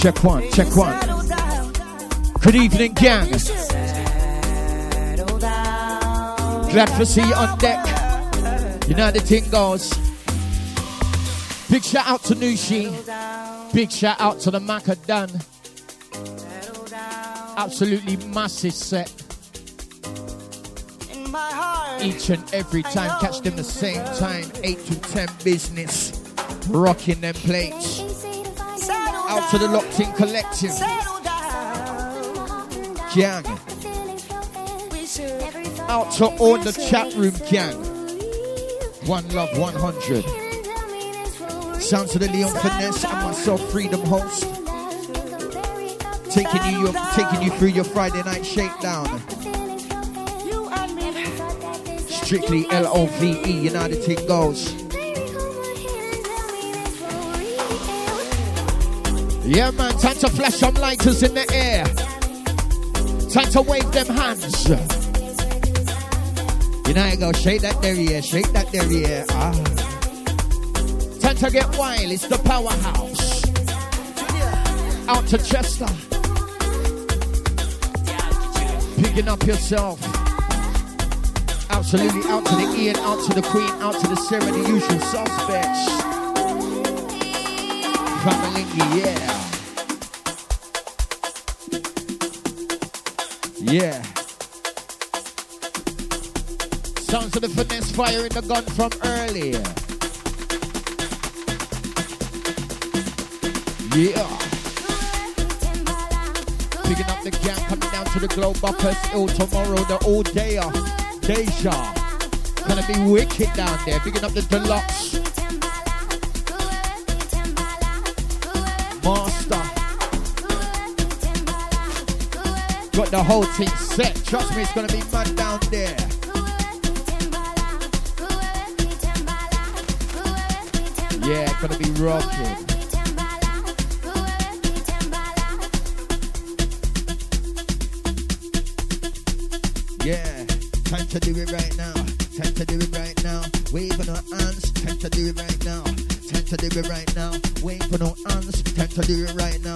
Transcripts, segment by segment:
Check one, check one. Good evening, gang. Glad to see you on deck. You know the thing goes. Big shout out to Nushi. Big shout out to the Macadon. Absolutely massive set. Each and every time. Catch them the same time. 8 to 10 business. Rocking them plates. To the locked in collective. Gang. Out to all the chat room gang. One Love 100. Sounds of the Leon Finesse and myself, Freedom Host. Taking you, your, taking you through your Friday night shakedown. you and me Strictly L O V E, you know how Yeah, man, time to flash some lighters in the air. Time to wave them hands. You know go, shake that derriere, shake that derriere. Ah. Time to get wild, it's the powerhouse. Out to Chester. Picking up yourself. Absolutely out to the Ian, out to the Queen, out to the Sarah, the usual suspects. Yeah. Yeah. Sounds of the finesse firing the gun from earlier. Yeah. Picking up the gang coming down to the Globe Uppers ill tomorrow, the all day. Deja. Gonna be wicked down there. Picking up the deluxe. Master. Got the whole team set. Trust me, it's gonna be mad down there. Yeah, gonna be rocking. Yeah, time to do it right now. To do it right now.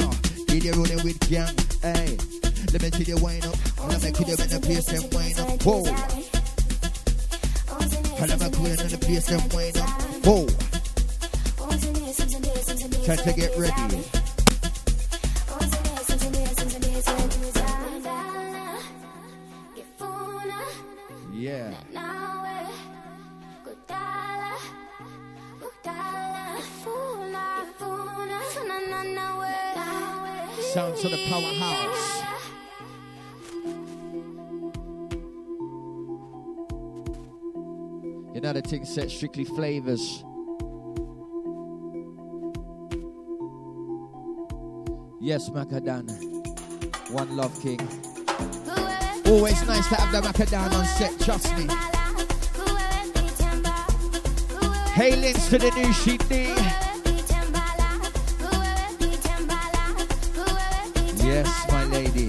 Strictly flavors. Yes, Macadam. One love king. Always nice to have the Macadam on set, trust me. Hailings to the new D. Yes, my lady.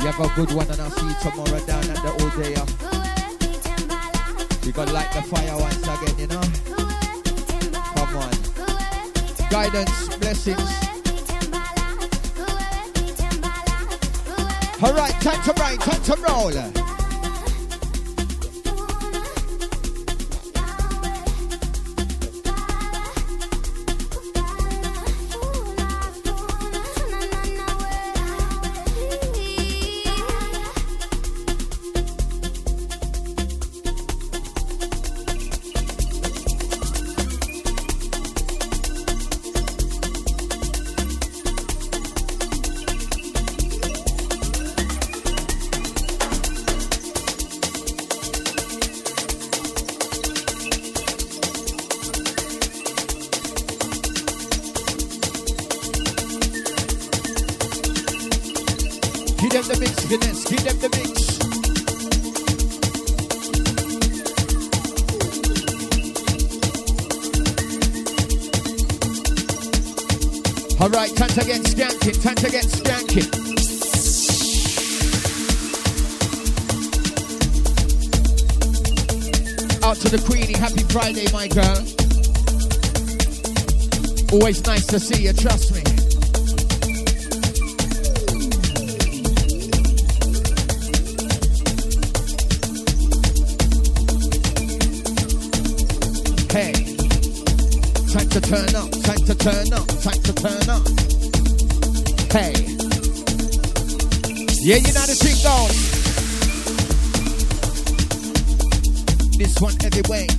You have a good one and I'll see you tomorrow down at the Odeya. You gotta light the fire Guidance, blessings. Alright, time to ride, time to roll. Time to get skanking, time to get skanking. Out to the Queenie, happy Friday, my girl. Always nice to see you, trust me. Turn up, time to turn up. Hey. Yeah, you know the thing. This one heavyweight.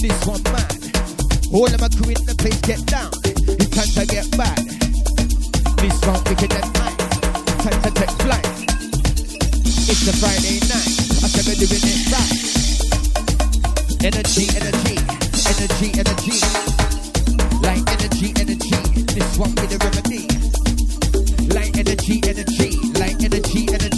This one mad. All of my crew in the place get down. It's time to get bad. This one wicked and nice. Time to take flight. It's a Friday night. I said we're doing it right. Energy, energy, energy, energy. Like energy, energy. This one remedy Light energy, energy, energy, energy.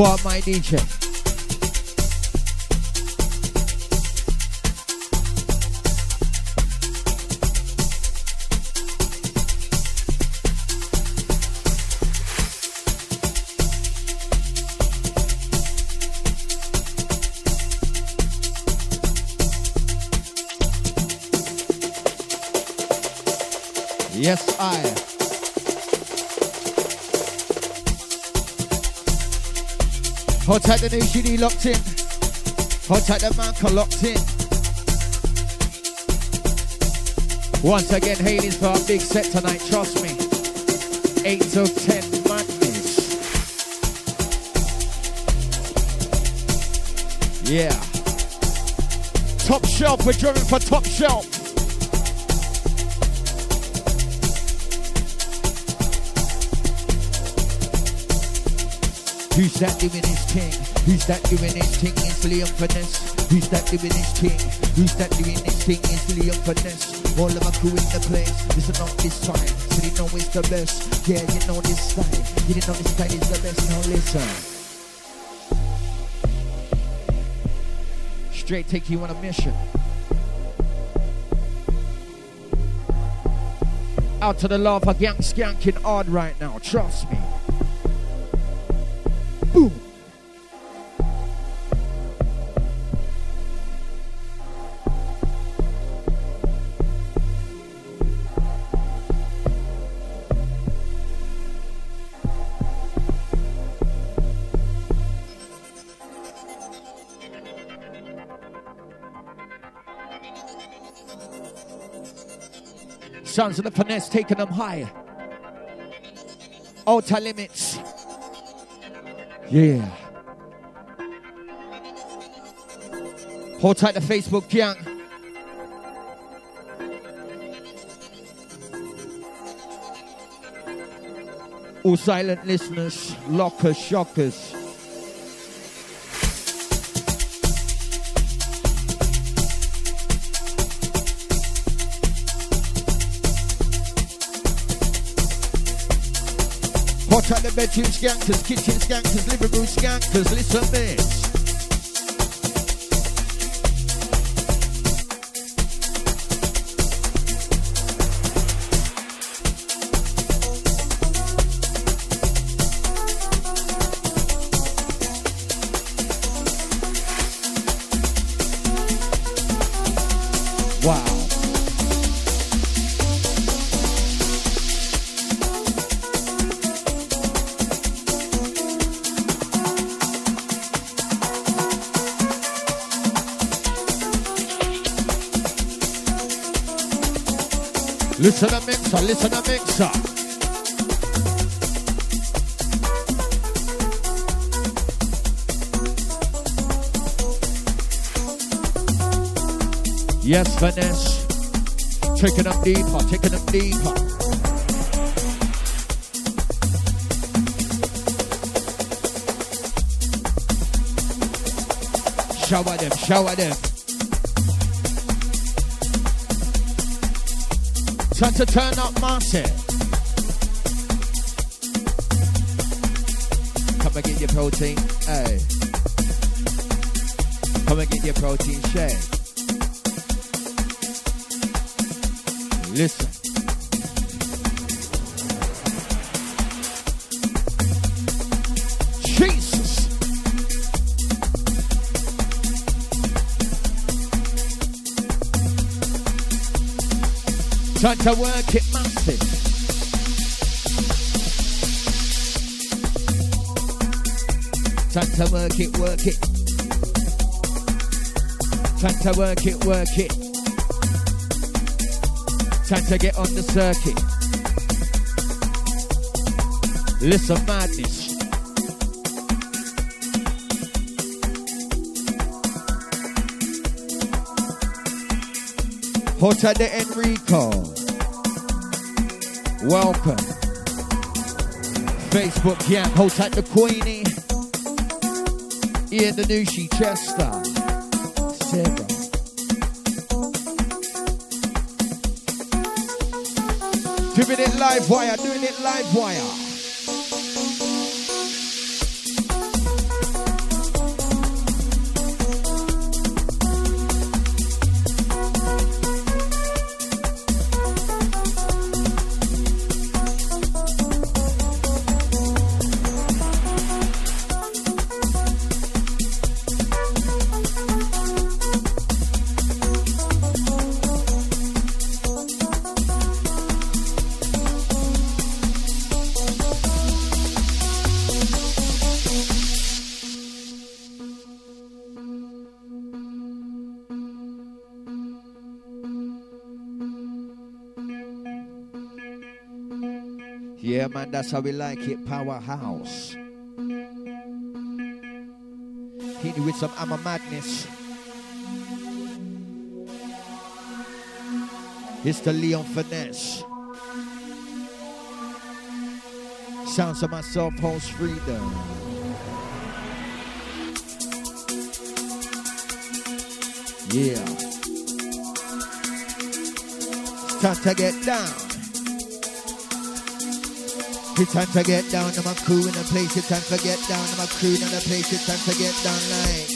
Quad my DJ. Tight the new CD locked in. Tight the manca locked in. Once again, Haley's for our big set tonight, trust me. 8 till 10 madness. Yeah. Top shelf, we're driving for top shelf. Who's that doing his thing? Who's that doing his thing? It's Leon Finesse. Who's that doing his thing? Who's that doing his thing? It's Leon Finesse. All of my crew in the place. Listen up this time. So you know it's the best. Yeah, you know this style. You didn't know this style is the best. Now listen. Straight take you on a mission. Out to the love for gang skanking hard right now. Trust me. Sons of the finesse taking them higher. Outer limits. Yeah. Hold tight to Facebook gang. All silent listeners, lockers, shockers. Hot at the bedroom skankers, kitchen skankers, living room skankers, listen this. Mixer, listen to mixer. Yes, Vanessa. Taking them deeper, taking them deeper. Shower them, shower them. Time to turn up Marcy. Come and get your protein, hey. Come and get your protein shake. To work it massive. Time to work it, work it. Time to work it, work it. Time to get on the circuit. Listen, madness. Hota de Enrico. Welcome. Facebook, yeah, Hota the Queenie. Ian the Nushi Chester. Sarah. Doing it live wire, doing it live wire. That's how we like it. Powerhouse. Hit you with some Amma Madness. It's the Leon Finesse. Sounds of myself, host freedom. Yeah. It's time to get down. It's time to get down to my crew in the place. It's time to get down to my crew in the place. It's time to get down like.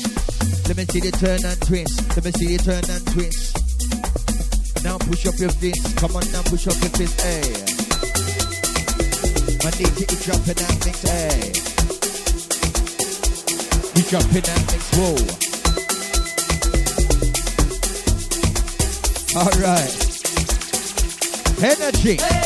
Let me see the turn and twist. Let me see the turn and twist. Now push up your fist. Come on now, push up your fist. Hey. My DJ is dropping that mix. Hey. He's dropping that mix. Whoa. All right. Energy. Hey.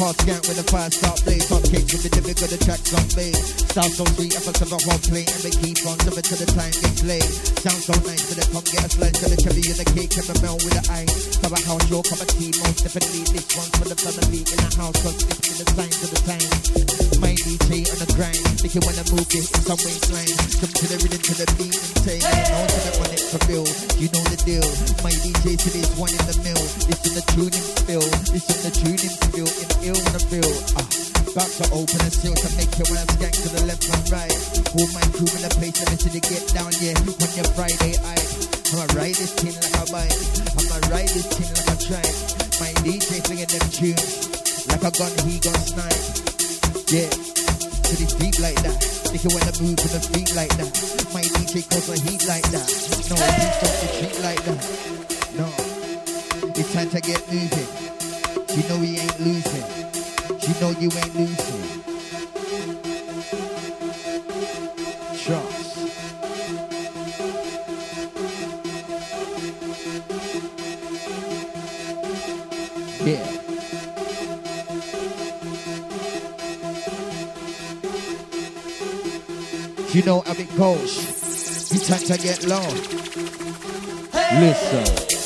Hard skank with the fire start blaze. Hot cakes with the got the tracks on bass. Style so sweet, I serve a hot plate and they keep on serving till the time gets late. Sounds so nice, but they come get a slice of the cherry and the cake and the melt with the ice. Have a house, your cup tea, most definitely this one's for the family in the house, cause it's in the signs of the time. My DJ on the grind, thinking when I move it, in some waistline. Come to the rhythm, to the beat and I know to the one it's real. You know the deal. My DJ today's one in the mill. Listen the tuning spill, listen the tuning spill in ill when I feel. Uh, about to open a seal to make ass gang to the left and right. All my crew in the place, and to get down, yeah. On your Friday, I. I'ma ride this thing like a bike. I'ma ride this thing like a trike. My DJ flinging them tunes like a gun, he gon' snipe. Yeah, to the beat like that. Think when I move to the beat like that. My DJ cause the heat like that. No, please don't retreat like that. No, it's time to get moving. You know we ain't losing. You know you ain't losing. Trust. Yeah. You know how it goes. You time to get low. Listen.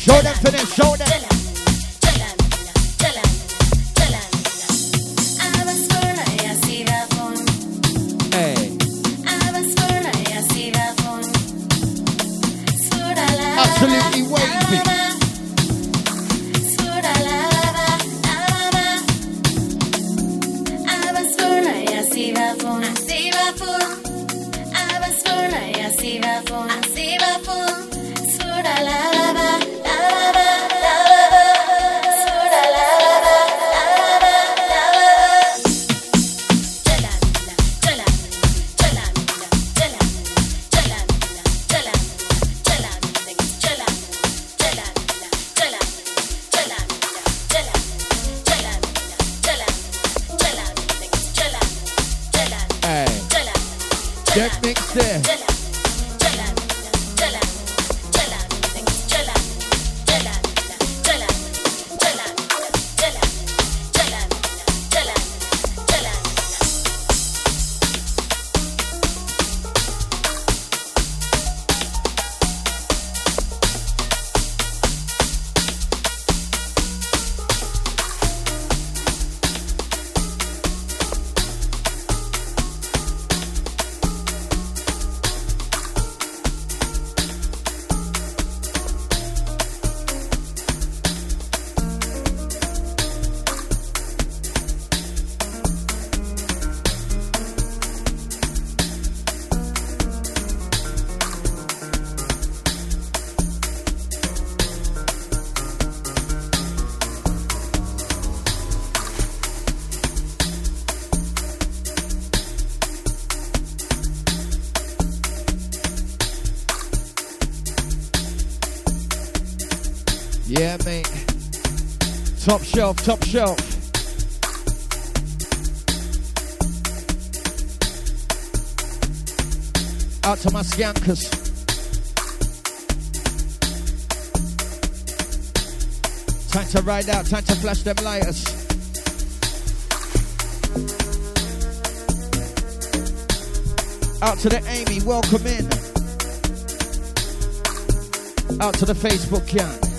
Show them to them, show them. Shelf, top shelf. Out to my skankers. Time to ride out, time to flash them lighters. Out to the Amy, welcome in. Out to the Facebook gang.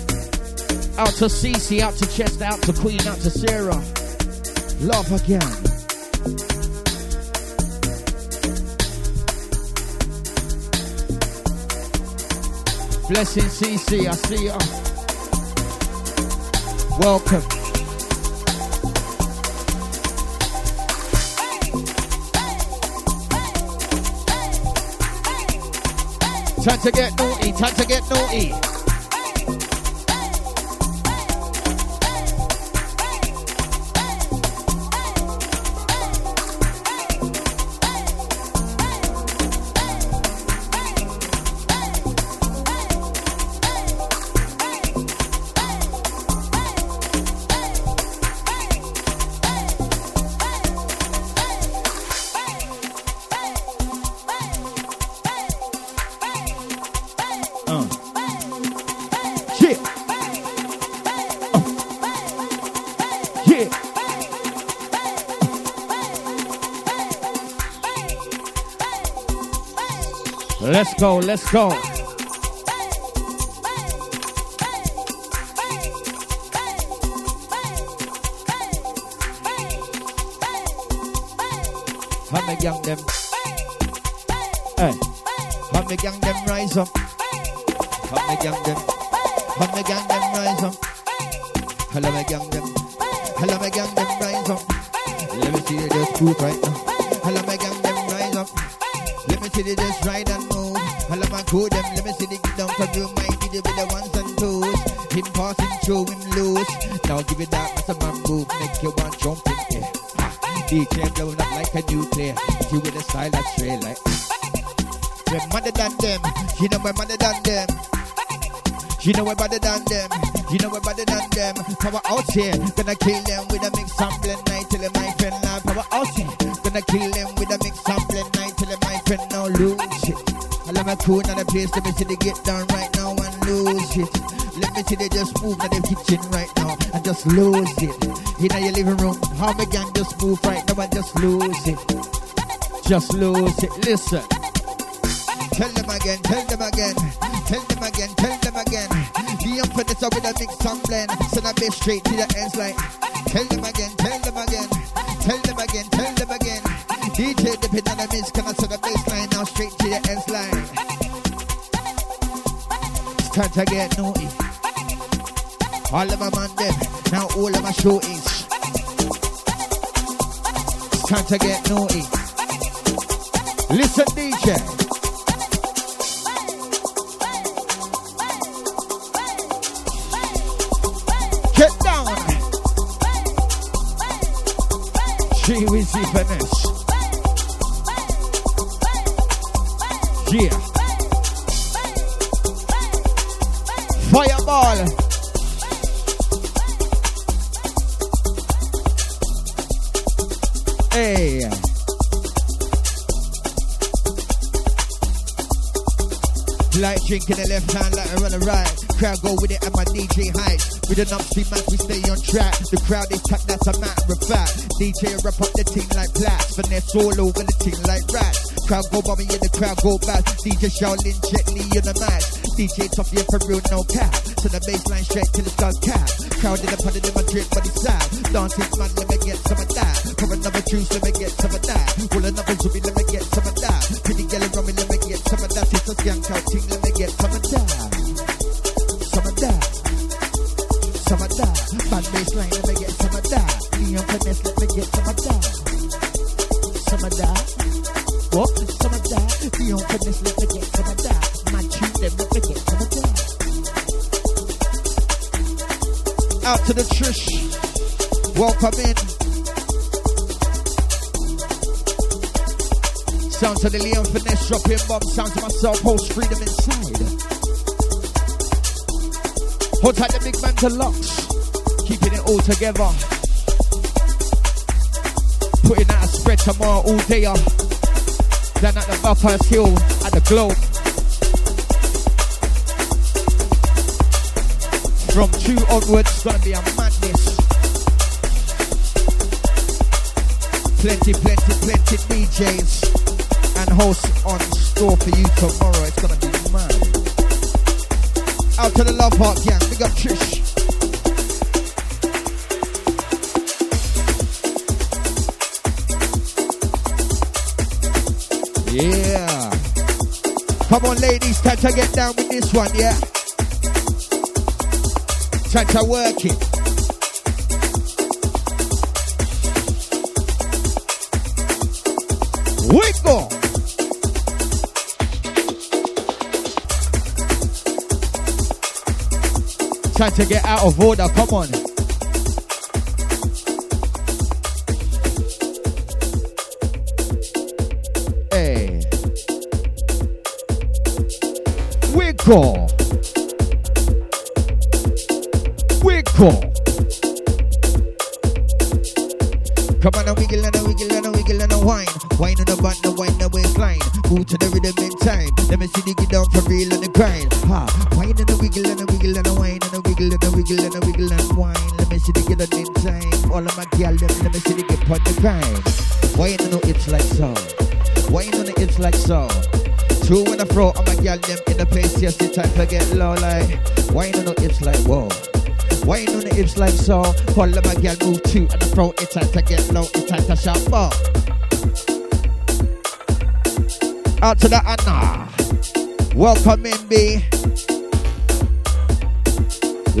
Out to Cece, out to Chester, out to Queen, out to Sarah. Love again. Blessing Cece, I see ya. Welcome. Time to get naughty, time to get naughty. Let's go, let's go. How me gang them? Hey, how me gang them rise up? How me gang them? How me gang them rise up? Hello me gang them. Hello me gang them rise up. Let me see you just move right now. See you just ride and move. Hello my crew them. Let me see the get down from you might be with the ones and twos. Him passing through him loose. Now give it that man move. Make you want jump in there. DJ blowing up like a nuclear. You with a style that's straight like. We're mother than them. You know we're mother than them. You know we're better than them. You know we're better than them. Power out here, gonna kill them with a mix sampling night till my friend now. Power out here, gonna kill them with a mix sampling night till my friend now lose it. I love my crew in the place. Let me see they get down right now and lose it. Let me see they just move in the kitchen right now and just lose it. In your living room, how me gang just move right now and just lose it. Just lose it. Listen. Tell them again, tell them again, tell them again, tell them again. The emphasis with a mix and blend. Send a bass straight to the ends like. Tell them again, tell them again, tell them again, tell them again. DJ depend on the mix, can I send the bass line now straight to the ends line. It's time to get naughty. All of my man them, now all of my shootings. It's Time to get naughty. Listen, DJ. She Wizzy Finesse. Yeah. Fireball. Hey. Like drinking the left hand, like on the right. Crowd go with it at my DJ heights. With an upstream man, we stay on track. The crowd is packed, that's a matter of fact. DJ wrap up the team like blacks. Finesse all over the team like rats. Crowd go me and the crowd go back. DJ Shaolin Jet Li on the match. DJ yeah, for real, no cap. To the baseline straight till it's done cap. Crowd in the pot in my drink, but it's out. Dancing man, let me get some of that. For another juice, let me get some of that. Roll another zombie, let me get some of that. Pretty yellow rummy, let me get some of that. It's a skank out ting, let me get some of that. Some of that. Some of that. Bad baseline, let me get some of that. Neon finesse, let me get some of that. Some of that. What? Some of that. Neon finesse, let me get some of that. My cheat, let me get some of that. Out to the Trish. Welcome in. Sound to the Leon Finesse dropping bomb. Sound to myself, post freedom inside. Hold tight the big man to locks. Keeping it all together. Putting out a spread tomorrow all day. uh. Down at the Bathurst Hill at the Globe. From two onwards, gonna be a madness. Plenty, plenty, plenty DJs and hosts on store for you tomorrow. It's gonna be mad. Out to the Love Heart gang, big up Trish. Yeah. Come on, ladies, time to get down with this one, yeah? Time to work it. Wiggle. Time to get out of order. Come on. Hey. Wiggle. Wiggle. Come on, a wiggle and a wiggle and a wiggle and a wine. Wine on the butt, the wine the waistline. Move to the rhythm in time. Let me see you get down for real on the grind. Ha! Wine and a wiggle and a wiggle and a wine and a wiggle and a wiggle and a wiggle and wine. Let me see you get on in time. All of my gal, let me see you get on the grind. Wine the it's like so. Wine the it's like so. Two in the fro, I'm a gal, them in the place. Yes, the time to get low like. Wine the it's like whoa. Wine on the hips like so. All of my gal move two and the throat. It's time to get low. It's time to shop up. Out to the Anna. Welcome in, B.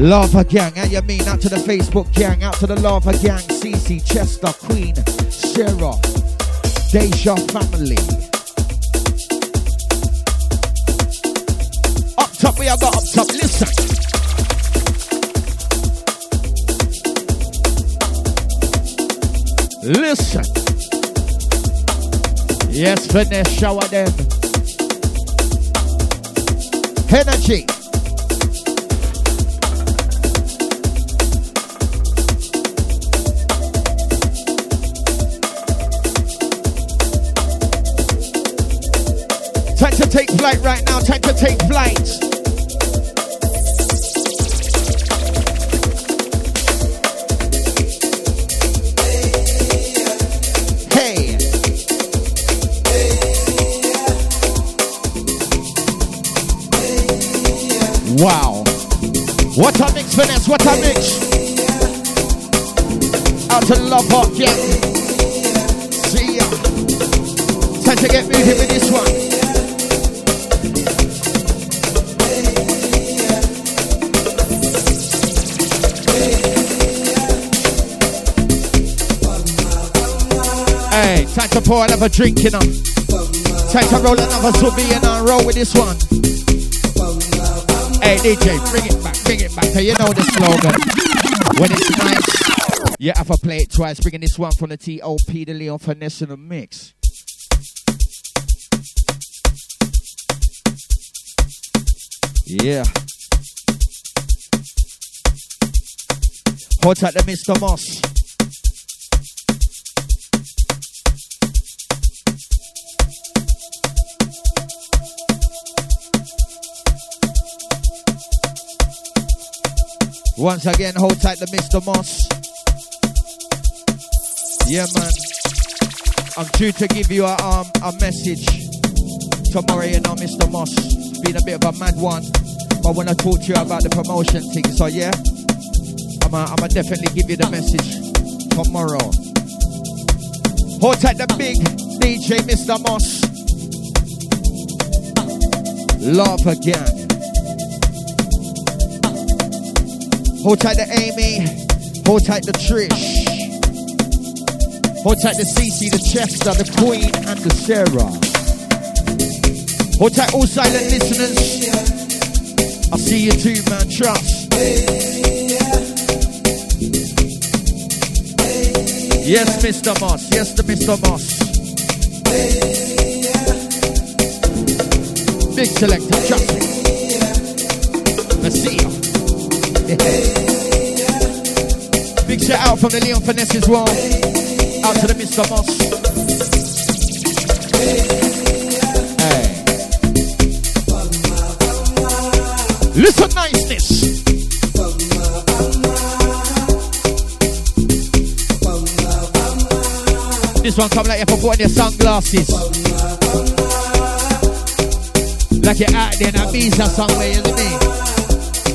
Lava Gang, how you mean? Out to the Facebook gang, out to the Lava Gang, CC, Chester, Queen, Sarah, Deja family. Up top, we are got up top. Listen. Yes, finesse, shower them. Energy. Time to take flight right now. Time to take flight. What a mix. Out to Love Hot, yeah. See ya. Time to get moving with this one. Hey. Time to pour another drink, you know. Time to roll another subby and I roll with this one. Hey DJ, bring it back, bring it back. Hey, you know the slogan. When it's nice, you have to play it twice. Bringing this one from the T.O.P. the Leon Finesse in the mix. Yeah. Hot at the Mr. Moss. Once again, hold tight to Mr. Moss. Yeah, man. I'm due to give you a um a message tomorrow, you know, Mr. Moss. Been a bit of a mad one, but I want to talk to you about the promotion thing. So yeah, I'm I'm definitely give you the message tomorrow. Hold tight the big DJ, Mr. Moss. Love again. Hold tight to Amy. Hold tight to Trish. Hold tight to Cece, the Chester, the Queen, and the Sarah. Hold tight all silent listeners. I see you too, man. Trust. Yes, Mr. Moss. Yes, the Mr. Moss. Big selector, trust me. Let's see you. Big shout out from the Leon Finesse as well. Out to the Mr. Moss. Hey. Listen niceness. This one come like you for putting your sunglasses. Like you're out there in a visa somewhere, you I mean?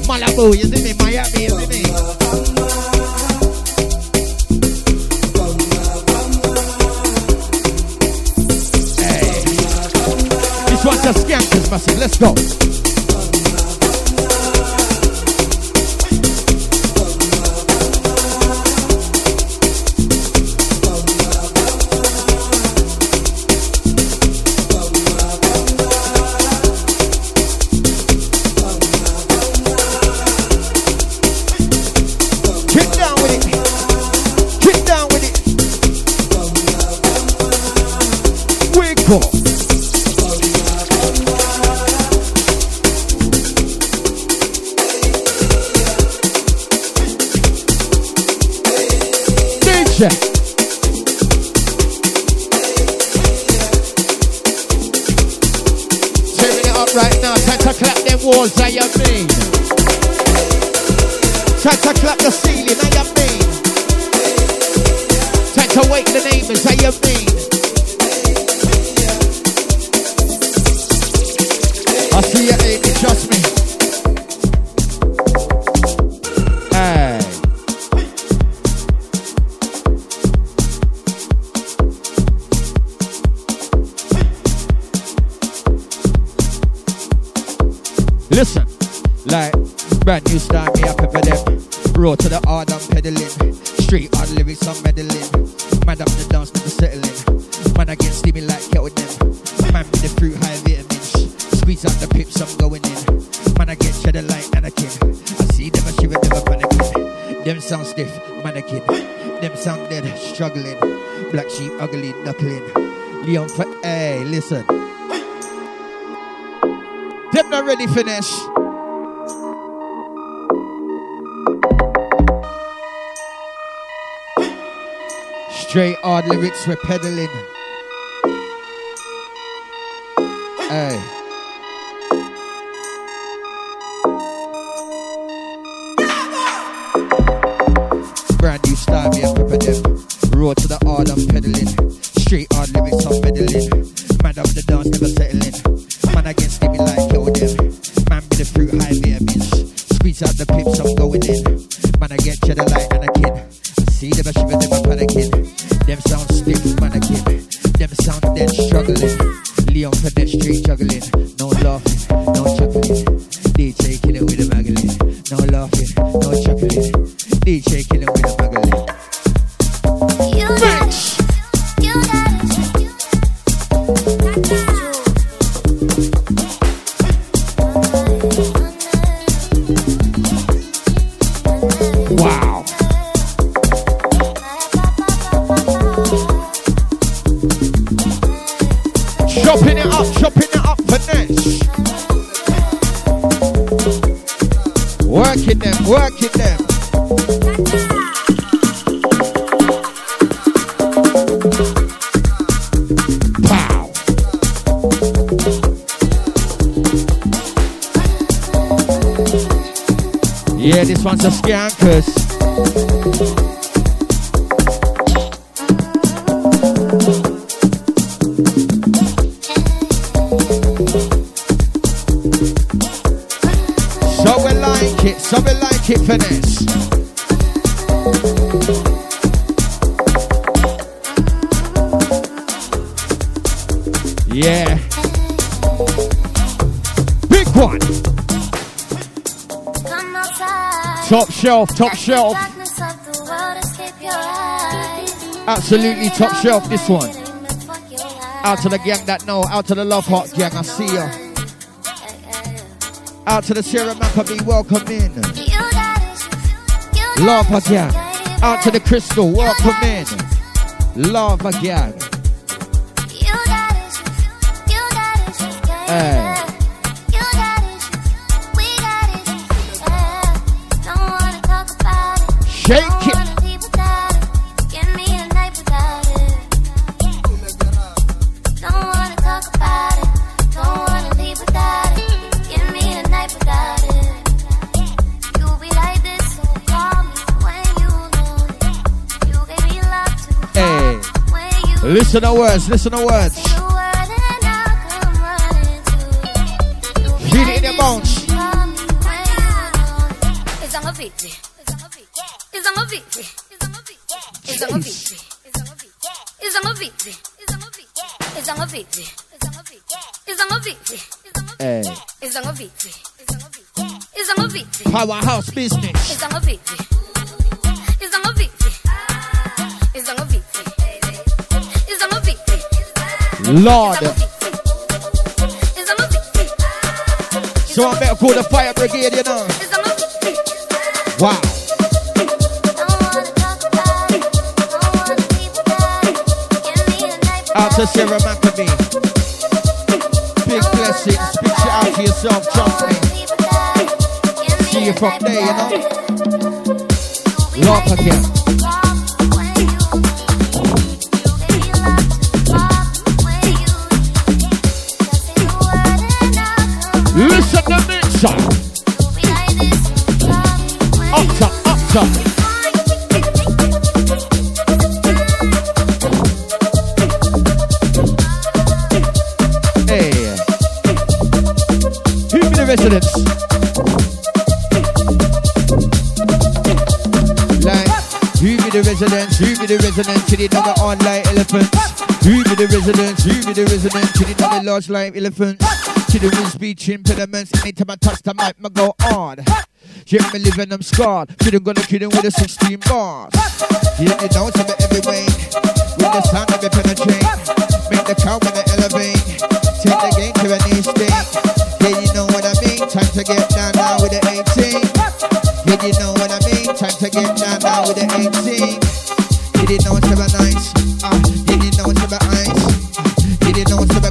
Malibu, you see me? Miami, you see me? Let's go. You mean? Time to clap the ceiling, finish. Straight hard lyrics we're peddling. Hey. Brand new style, me up for them. Road to the hard, I'm peddling. Straight hard lyrics, I'm peddling. Man up the dance, never settling. Shelf, top shelf. Darkness of the world, escape your eyes. Absolutely top shelf, this one. Fuck your life. Out to the gang that know, out to the Love Heart gang, I see ya. Out to the Sierra Maccabee, welcome in. You got issues. You got Love again. Out to the Crystal, welcome in. Love again. Listen to words, listen to words. Feel it in your bones. Hey. Powerhouse business. Lord. So I better call the fire brigade, you know. Wow. Out to Sarah McAbee. Big blessings. Picture out for yourself, trust me. See you from there, you know. To mix up. Top, up top. Hey. Who be the residents? Like, who be the residents? Who be the residents? Know me on like elephants. Who be the residents? Who be the residents? Know me large like elephants to the winds, beach impediments. Anytime I touch the mic, my go on. Jeremy living, I'm scarred. Shouldn't gonna kill him with a 16 bars. Yeah, it down to me every way. With the sound of it penetrate. Make the crowd wanna elevate. Take the game to a new state. Yeah, you know what I mean. Time to get down now with the 18. Yeah, you know what I mean. Time to get down now with the 18. Get it down to a 19.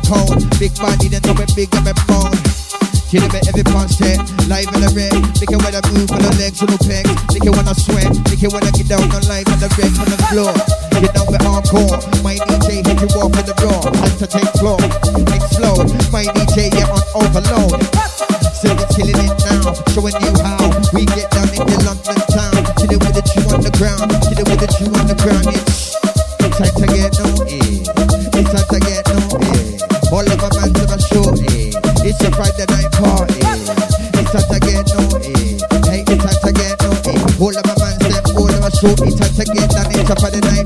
Cold? Big body, didn't know it big and it bone. Hit it every punch set, live in the red. Lick it when I move on the legs on the pegs. Lick it when I sweat, lick it when I get down on live on the red on the floor. You know we're hardcore. My DJ hit you off in the to take floor, explode. My DJ yeah on overload. So we're killing it now, showing you how we get down in the London town. Hit it with the chew on the ground, hit it with the chew on the ground. It's Friday night party. It's time to get eh. Hey, it's time to get eh. All of my man them, all of my show. It's time to get down. It's a Friday night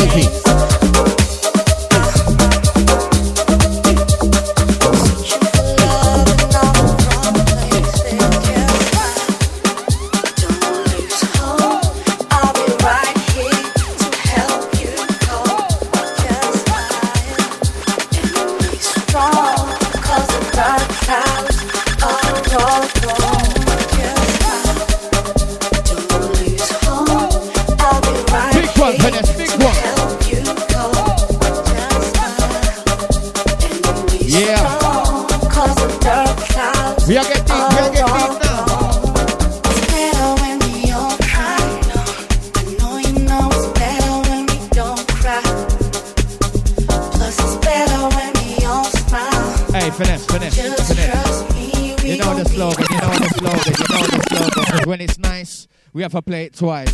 That's why.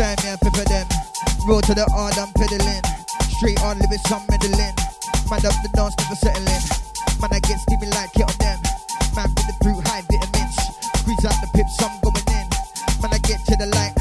Style, me and for them. Roll to the hard, I'm pedaling. Straight on, living some middling. Man up the dance, never settling. Man, I get steamy like it on them. Man, with the fruit, high vitamins. Squeeze out the pips, I'm going in. Man, I get to the light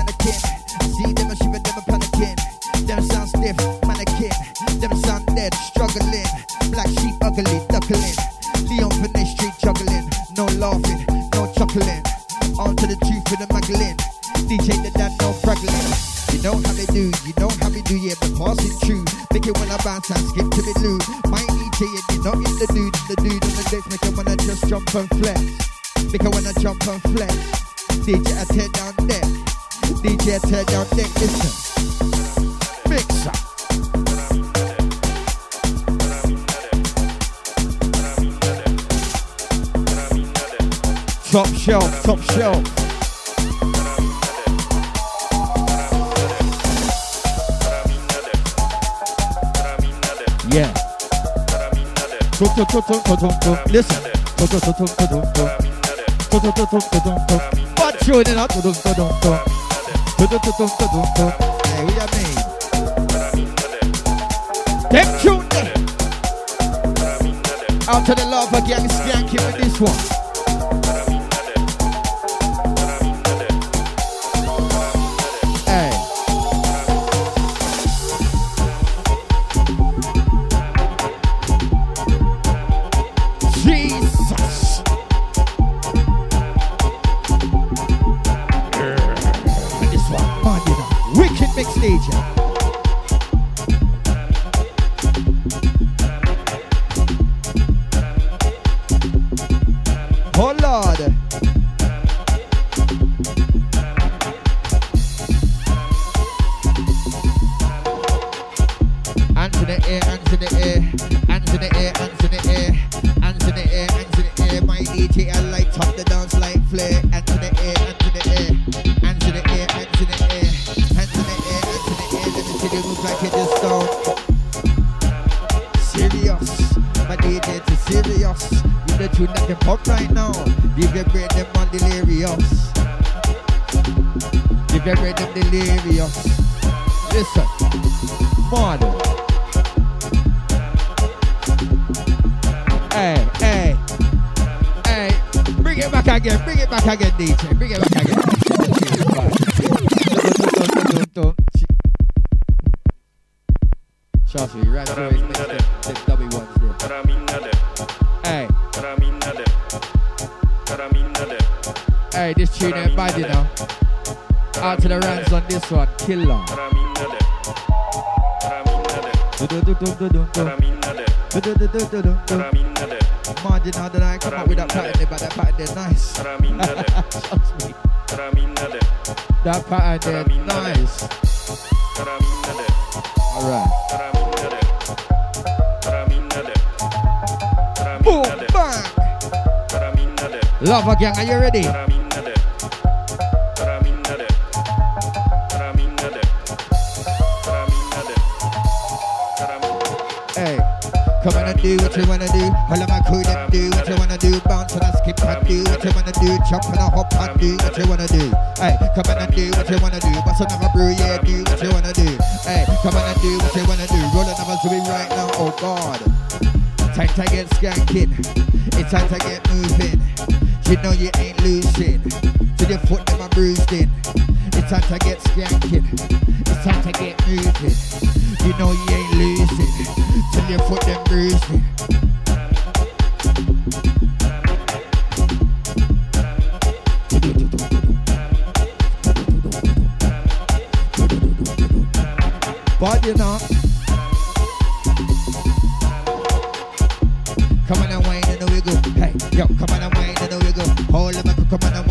and skip to the loo. My DJ, and you know it's the dude, the dude on the decks. Make I just jump and flex. Make I jump and flex. DJ, I tear down deck. DJ, I tear down deck. Listen. Mixer. Top shelf, top shelf. What you. Out to the love gang, skanky with this one. Para minna det, Man, you know that I come up with that pattern, but that pattern there nice. para minna det, Trust me. para minna det, That pattern there nice. para minna det, Alright. para minna det, para minna det, para Boom, bang. para minna det, Lava gang, are you ready? You wanna do. All of my crew do what you wanna do. Bounce and I skip and do what you wanna do. Jump and I hop and do what you wanna do. Hey, come on and do what you wanna do. Bust another brew, yeah, do what you wanna do. Hey, come on and do what you wanna do. Roll another zoe right now, oh God. Time to get skanking. It's time to get moving. You know you ain't losing. To the foot them are bruised in. It's time to get skanking. It's time to get moving. You know you ain't losing. Till your foot them bruising. But you know. Come on and whine and wiggle. Hey, yo, come on and whine and wiggle. Hold the back, come on and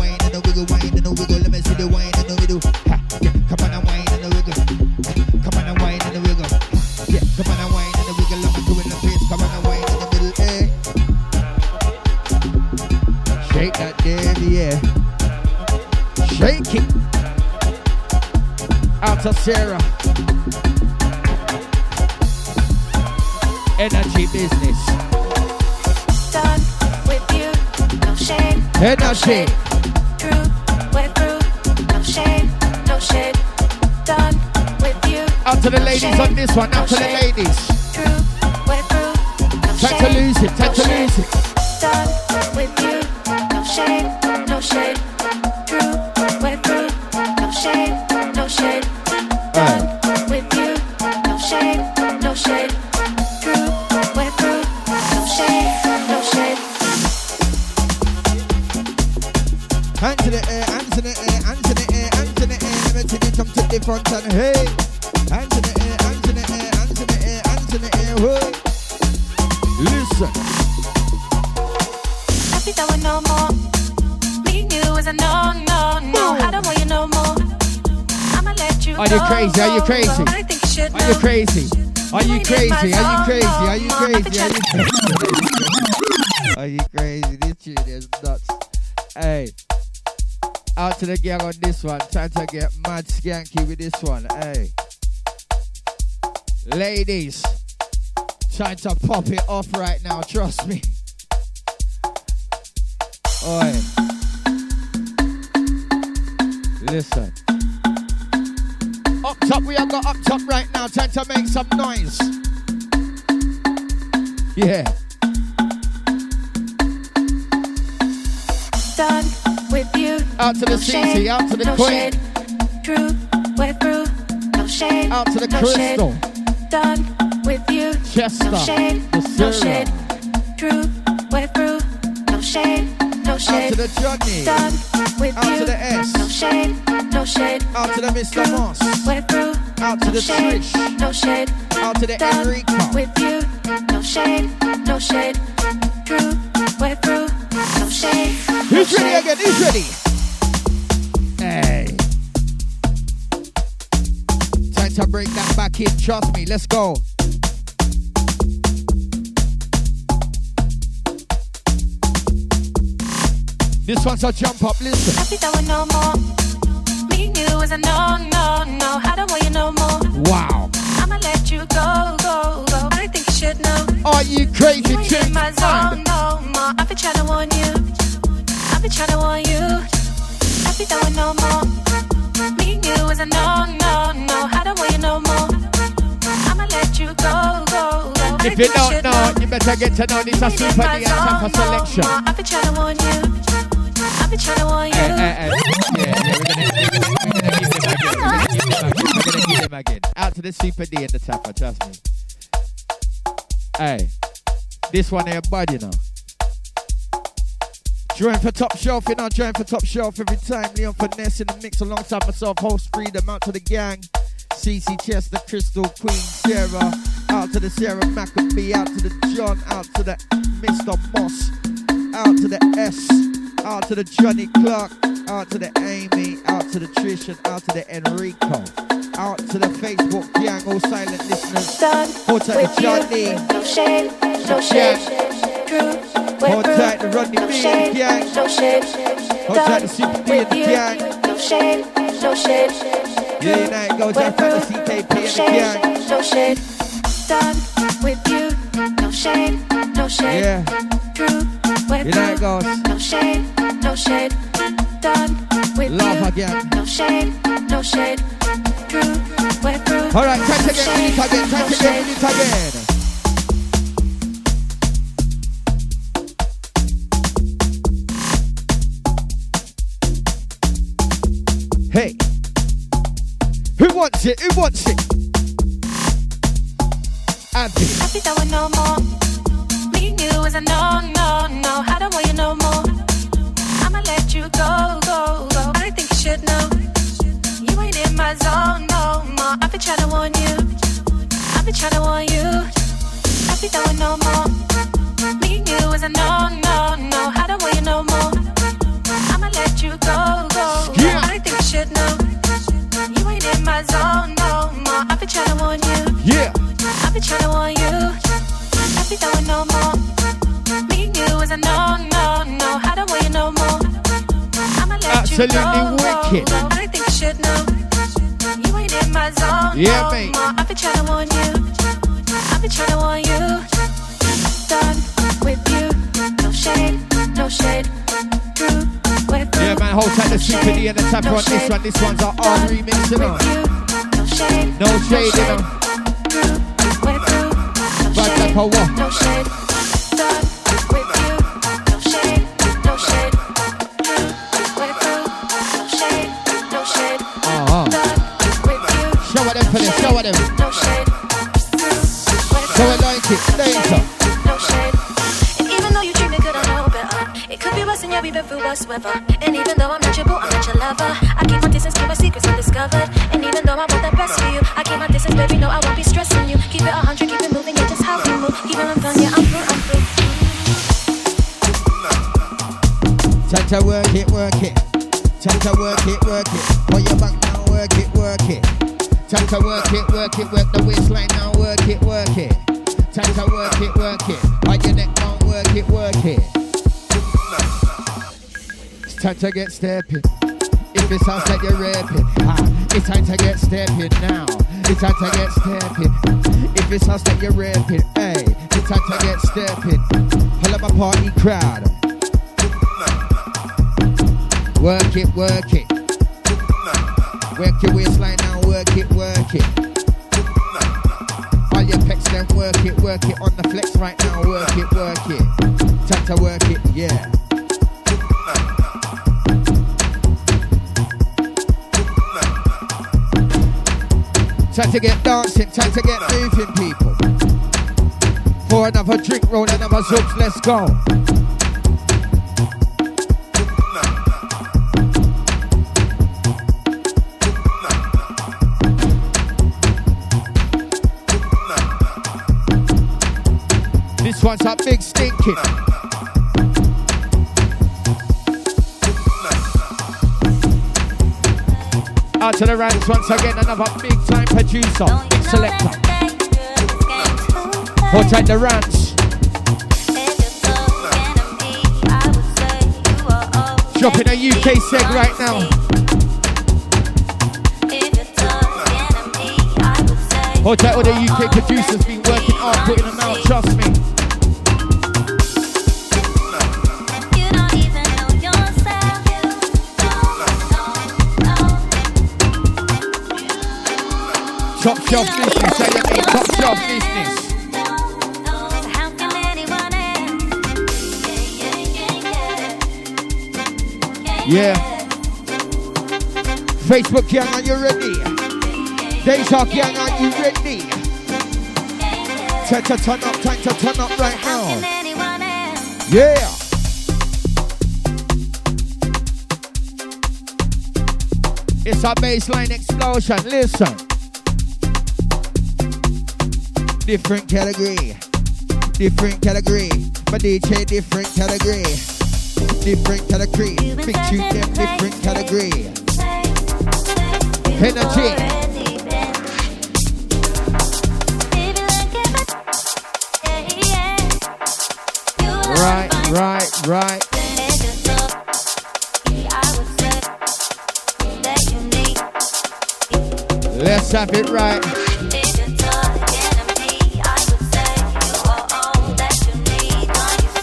Done with you. Out to the ladies shade, on this one. no Out to the ladies. Crazy? Are you crazy? go. I think you should are you crazy? Are you ain't in my crazy? Are you crazy? Are you more. I've been crazy? Are you crazy? Are you crazy? This tune is nuts. Hey, out to the gang on this one. Time to get mad skanky with this one. Hey, ladies, trying to pop it off right now. Trust me. Oi. Some noise. Yeah. Done with you. Out to the no CC, shade, out to the no Queen. Shade. Through, we're through. No shade. Out to the no Crystal. Shade. Done with you. Chester. No shade. No Sarah. shade. Through, we're through. No shade. No Out to the Johnny. Done with Out you. to the S. No shade. No shade. Out to the Mr. Through, Moss. We're through. Out to no the shade. Trish. No shade. Out to the Done Enrico. with you. No shade. No shade. Through. We're through. No shade. no Who's ready shade. again? Who's ready? Hey. Time to break that back in. Trust me. Let's go. This one's a jump up. Listen. Happy that we're no more. Me and you is a no, no, no. You crazy? You in my zone no more. I've been trying to warn you. I've been trying to warn you. Happy that we're no more. Me and you is a no, no, no. I don't want you no more. I'ma let you go, go, go. If you don't know, you better get to know this a You super D and time for zone no selection. I've been trying to warn you. Warn eh, you. Hey, hey, hey. Yeah, yeah, we're gonna, we're gonna. We're gonna give him again. Out to the super D and the tapper, trust me. Hey, this one here bad, you know. Join for top shelf, you know, join for top shelf every time. Leon Finesse in the mix alongside myself, host 3Dom, out to the gang. CC Chester, Crystal, Queen, Sarah. Out to the Sarah Maccabee, out to the John, out to the Mr. Moss, out to the S, out to the Johnny Clark, out to the Amy, out to the Trish, and out to the Enrico. Out to the Facebook gang, all silent listeners. Done Hold tight with to Johnny. No shade, no shade. True, we're Hold through. tight to Rodney no B shade, gang. no shade. Hold tight to Super D and the gang. No shade, no shade. Yeah, know it goes out to the through. CKP No and the gang. no shade. Done with you. No shade, no shade. Yeah, True, we're you know it through. goes. No shade, no shade. Done with Love you. again. No shade, no shade. We're through. All right, time to get shade, again. Time no to get again. Hey, who wants it? Who wants it? Abby. Happy that we're no more. Me and you is a no, no, no. I don't want you no more. I'ma let you go, go, go. I think you should know. You ain't in my zone no more. I've been trying to warn you. I've been trying to warn you. Happy that we're no more. Me and you is a no, no, no. I don't want you no more. I'ma let you go, go. Yeah. I think you should know. You ain't in my zone no more. I've been trying to warn you. Yeah, I've been trying to warn you. Happy that we're no more. absolutely no, wicked. No, I think you should know. You ain't in my zone. Yeah, babe. I've been trying to warn you. I've been trying to warn you. Done with you. No shade, no shade. Through, through. Yeah, man, hold tight the seat and the end on this one. This one's our R remix, you know. No shade, no shade, you know. Back no shade. For them, show them. No shade. So. I like it. Later. No shade. And even though you treat me good, I know better. It could be worse than yeah, we've been through worse weather. And even though I'm not your boo, I'm not your lover. I keep my distance, keep my secrets undiscovered. And even though I want the best for you, I keep my distance, baby. No, I won't be stressing you. Keep it a hundred, keep it moving, yeah, just how we move. Even I'm done, yeah, I'm through, I'm through. Time to work it, work it. Time to work it, work it. Pull your back now, work it, work it. Time to work it, work it. Work the waistline now, work it, work it. Time to work it, work it. On your neck now, work it, work it. It's time to get stepping. If it sounds like you're raping, ah, it's time to get stepping now. It's time to get stepping. If it sounds like you're raping, hey, it's time to get stepping. Up a party crowd. Work it, work it. Work your waistline now, work it, work it. All your pecs then work it, work it on the flex right now, work it, work it. Time to work it, yeah. Time to get dancing, time to get moving, people. For another drink, roll another zoops, let's go. One's a big stinking. Out to the ranks once again, another big time producer, big selector. Tight the ranks. Dropping a UK seg right now. Tight all the UK producers been working hard, putting them out, trust me. Business, your business. Yeah. Facebook gang, are you ready? Deja gang, are you ready? Time to turn up, time to turn up right now. Yeah. It's a bassline explosion. Listen. Different category. Different category. My DJ, different category. Different category. Big tune, them different category. Energy. Right, right, right. Let's have it right.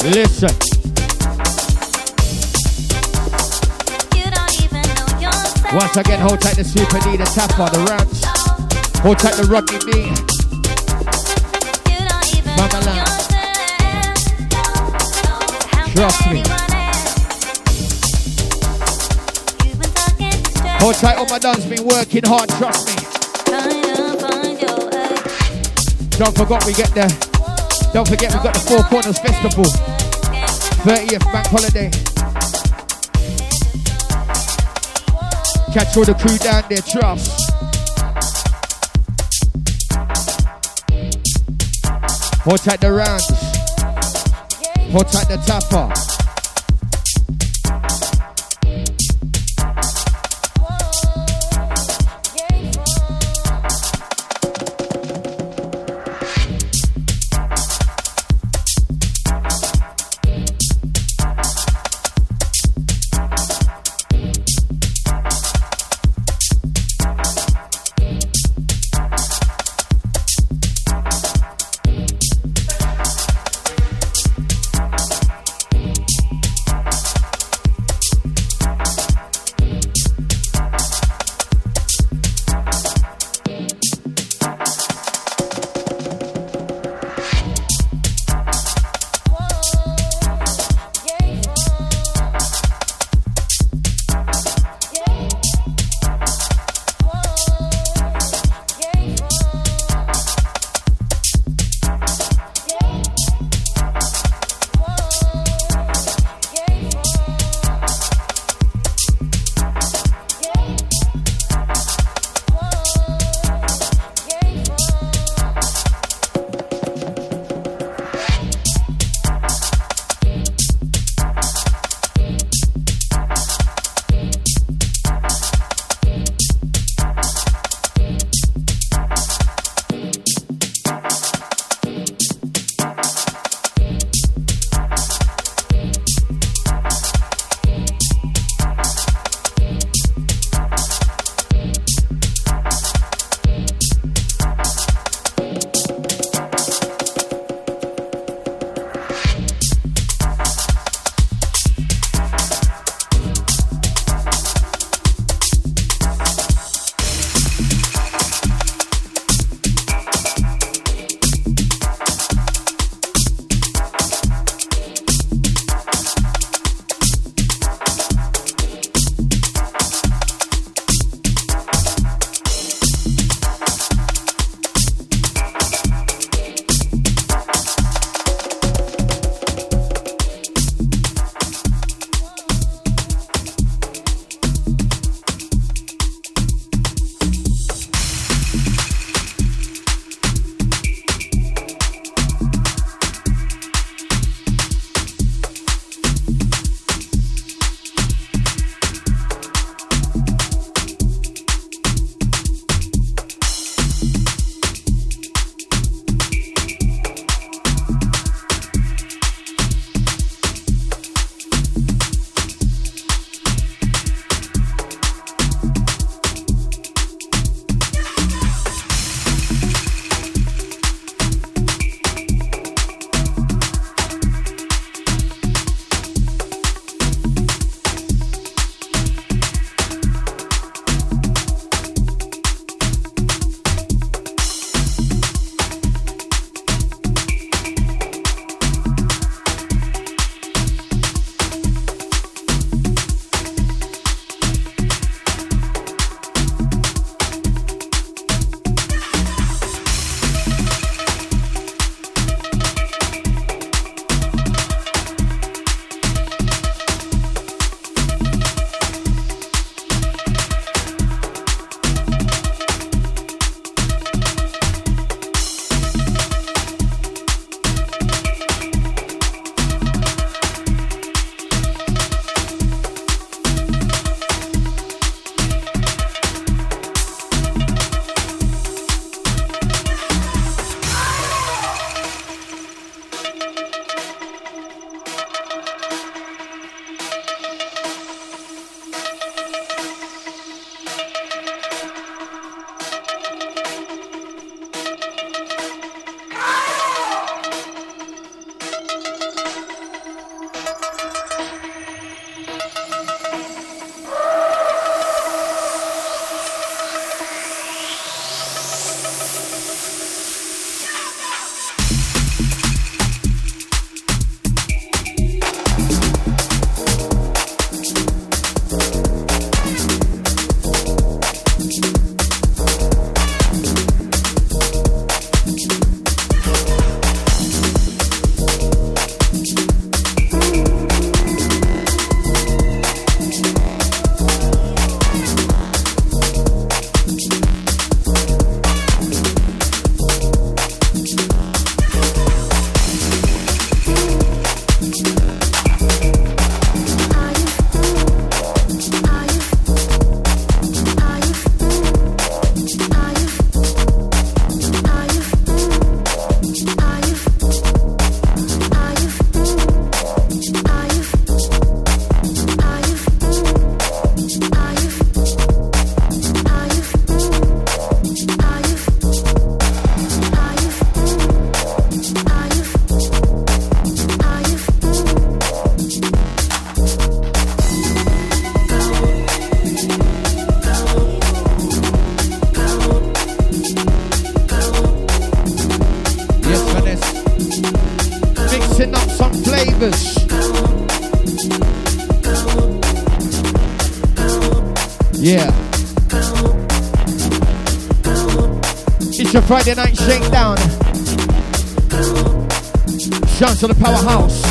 Listen. Once again, hold tight the Super D, the Tapper, the Rams. Hold tight the Rodney B. Mama Lamb. Trust me. Hold tight, all my dons been working hard, trust me. Don't forget we get the don't forget we got the Four Corners Festival. 30th bank holiday. Catch all the crew down there, trust. Hold tight the rounds. Hold tight the tapper. to the powerhouse.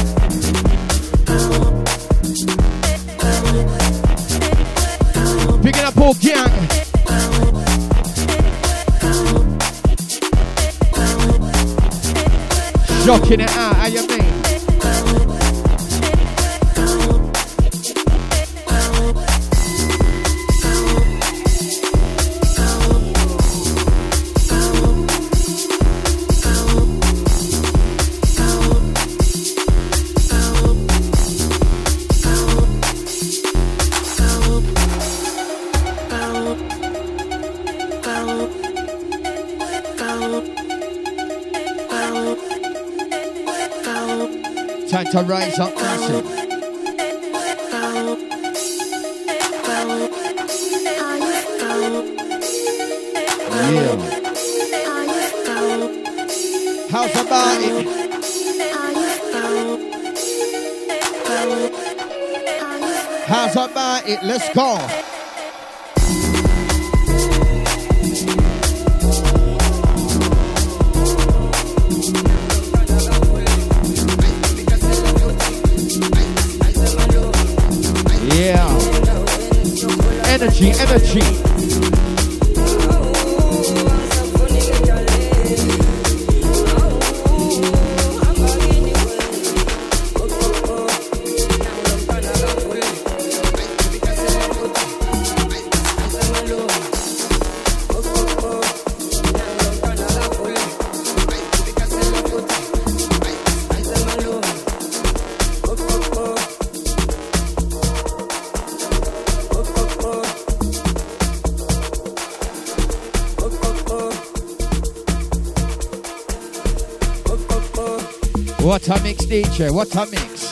What a mix, DJ. What a mix.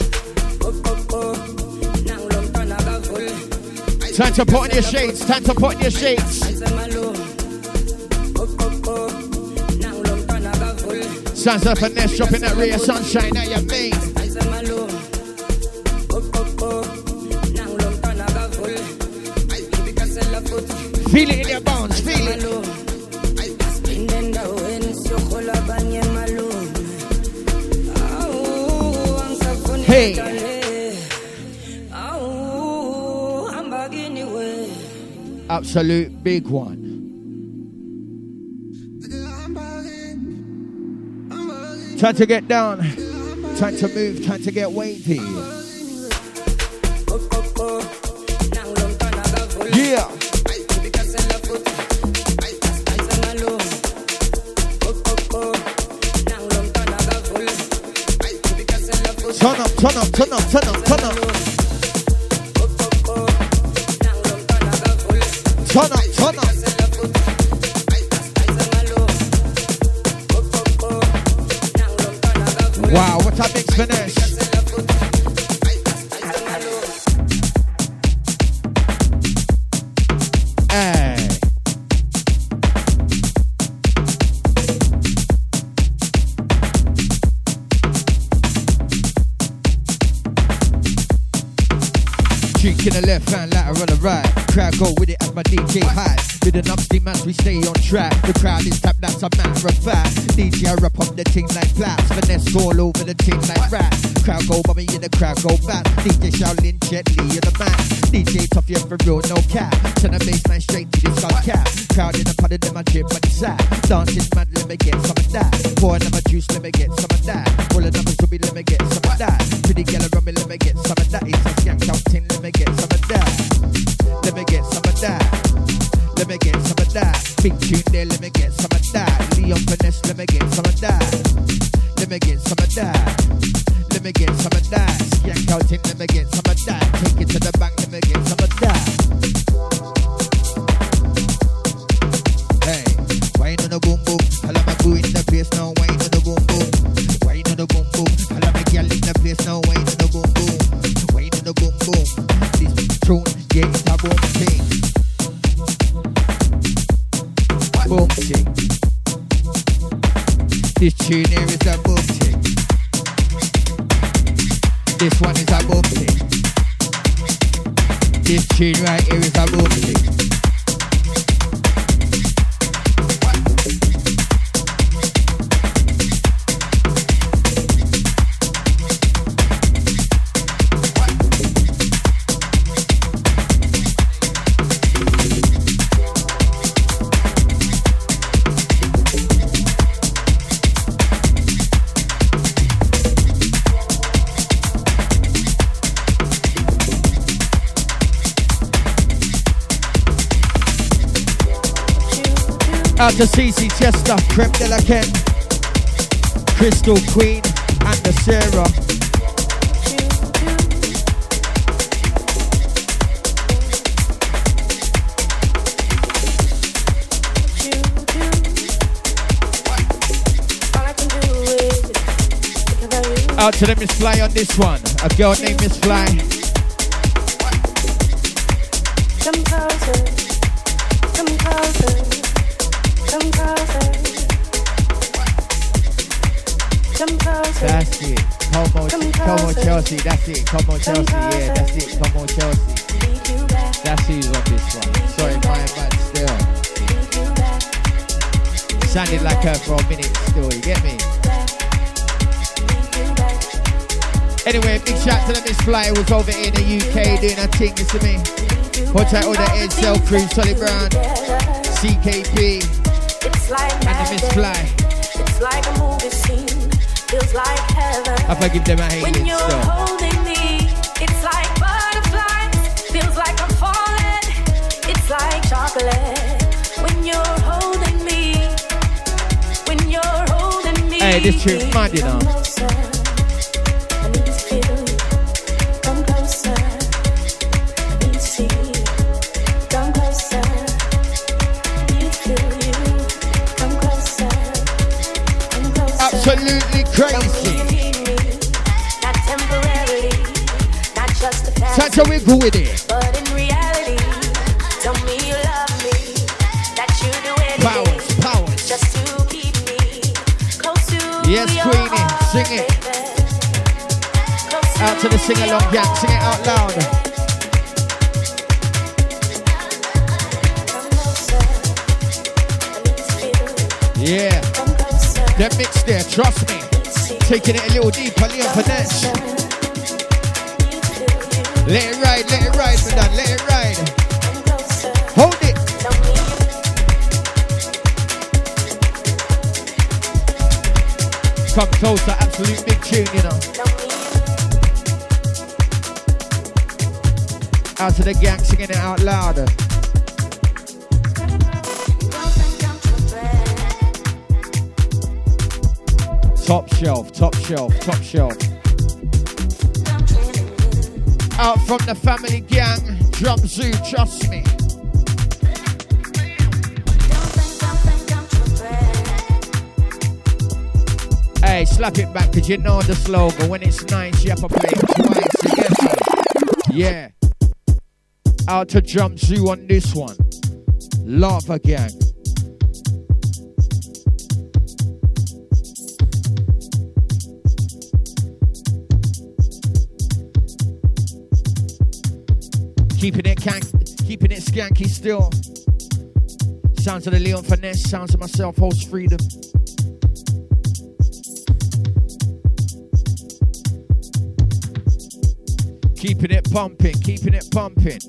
Time to put on your shades. Time to put on your shades. Sounds like finesse dropping that ray of sunshine at your face. absolute big one. Time to get down, time to move, time to get weighty. Out to CC Chester, Creme de la Ken, Crystal Queen, and the Sarah. Out to the Miss Fly on this one. A girl named Miss Fly. Come closer, come closer, That's it. Come on, Come on. Chelsea. That's it. Come on, Chelsea. Yeah, that's it. Come on, Chelsea. That's who's on this one. Sorry, my bad still. Sounded like her for a minute still, you get me? Anyway, big shout to the Miss Fly who was over in the UK doing her thing, listen to me. Watch out all the Ed crew, Solid Brown, CKP, It's like and the Miss magic. Fly. It's like a movie scene. Feels like heaven. I forgive them I hate. When hailing you're still. holding me, it's like butterflies. Feels like I'm falling. It's like chocolate. When you're holding me, when you're holding me. Hey, this tune mad, you know. A with it. but in reality. Tell me you love me, that you do anything Powers, powers. just to keep me close to Yes, Queenie, heart, sing it. Out to the sing along gang, sing it out loud. baby. Come closer, I need to feel. Yeah, that mix there, trust me. need to see you. Taking it a little deeper, Leon Finesse. Let it ride, let it ride, my dad, let it ride. Hold it. Come closer, absolute big tune, you know. Out to the gang, singing it out louder. Top shelf, top shelf, top shelf. Out from the family gang, drum zoo, trust me. Hey, slap it back, cause you know the slogan. When it's nice, you have to play twice. Yeah. Out to drum zoo on this one. Lava gang. Keeping still. Sounds of the Leon Finesse, sounds of myself, host 3Dom. Keeping it pumping, keeping it pumping.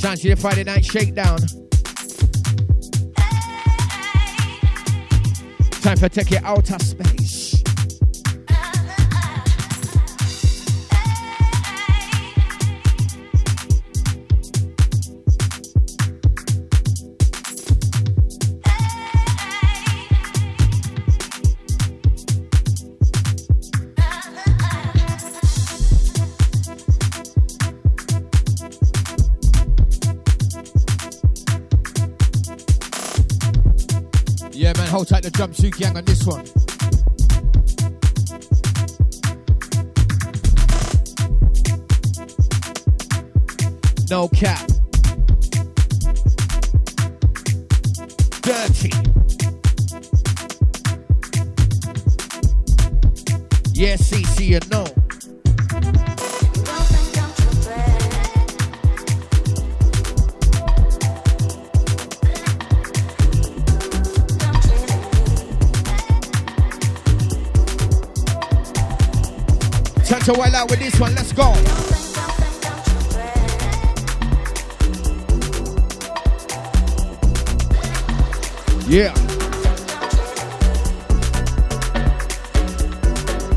Sounds of your Friday night shakedown. Time for take it outer space. Tight the gang on this one. No cap. To wild out with this one. Let's go. Yeah.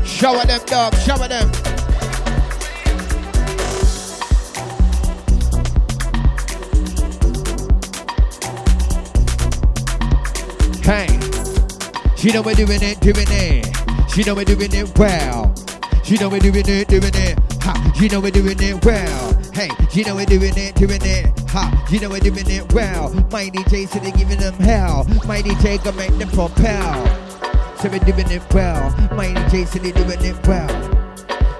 Shower them, dog. Shower them. Hey, she know we're doing it, doing it. She know we're doing it well. She know we're doing it, doing it. Ha, she know we're doing it well. Hey, she know we're doing it, doing it. Ha, she know we're doing it well. My DJ said they're giving them hell. My DJ can make them propel. So we're doing it well. My DJ said they're doing it well.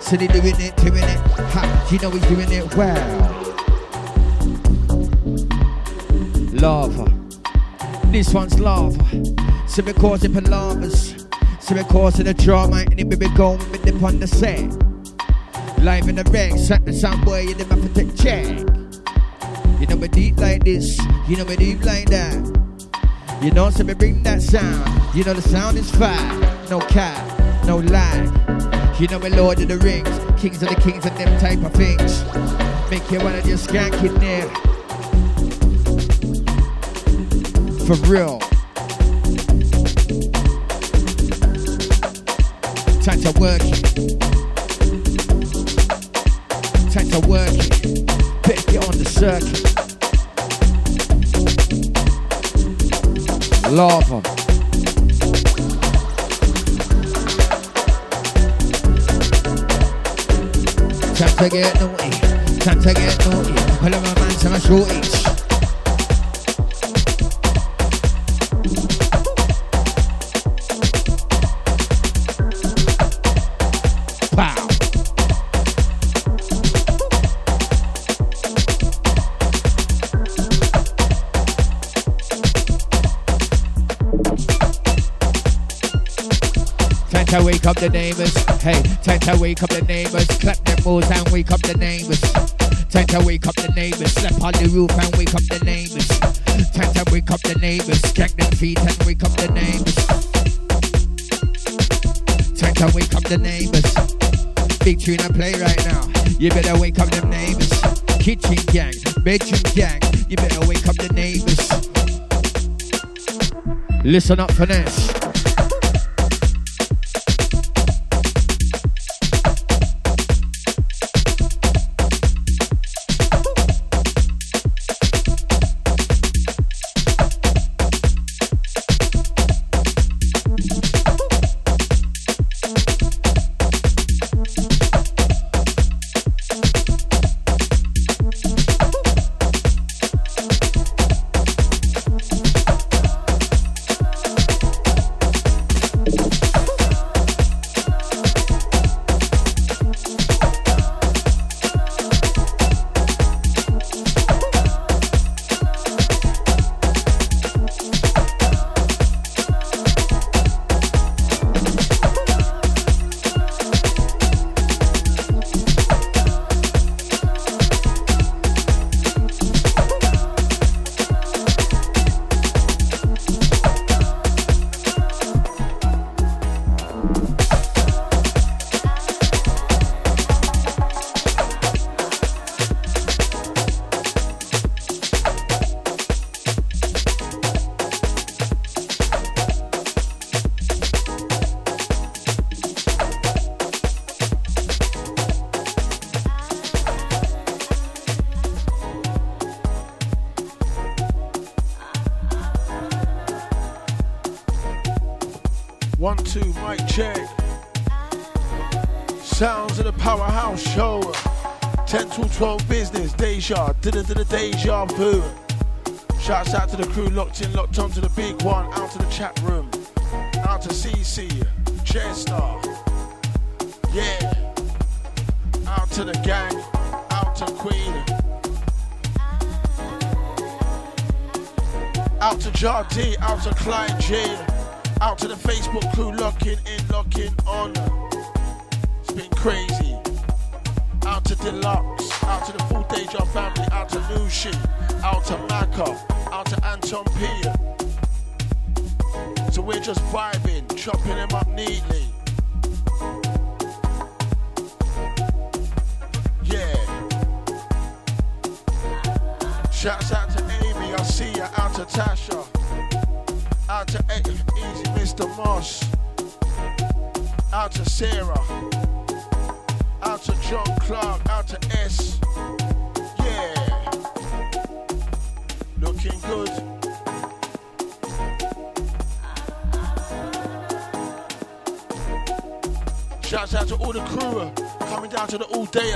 So they're doing it, doing it. Ha, she know we're doing it well. Love. This one's love. So we're causing palavers. So we causing the drama and it be going with the on the set. Live in the bank, set the sound boy, you never have check. You know me deep like this, you know me deep like that. You know, so we bring that sound. You know the sound is fire, no cap, no lie. You know we Lord of the Rings, kings of the kings and them type of things. Make you wanna just skank in there. For real. To work it. Time to work it. Better get on the circuit. Lava. Time to get naughty. Time to get naughty. Pull up my man to my shorties. Wake up the neighbors. Hey, time to wake up the neighbors. Clap their balls and wake up the neighbors. Time to wake up the neighbors. Step on the roof and wake up the neighbors. Time to wake up the neighbors. Jack them feet and wake up the neighbors. Time to wake up the neighbors. Big tune I play right now. You better wake up them neighbors. Kitchen gang, bedroom gang. You better wake up the neighbors. Listen up, finesse.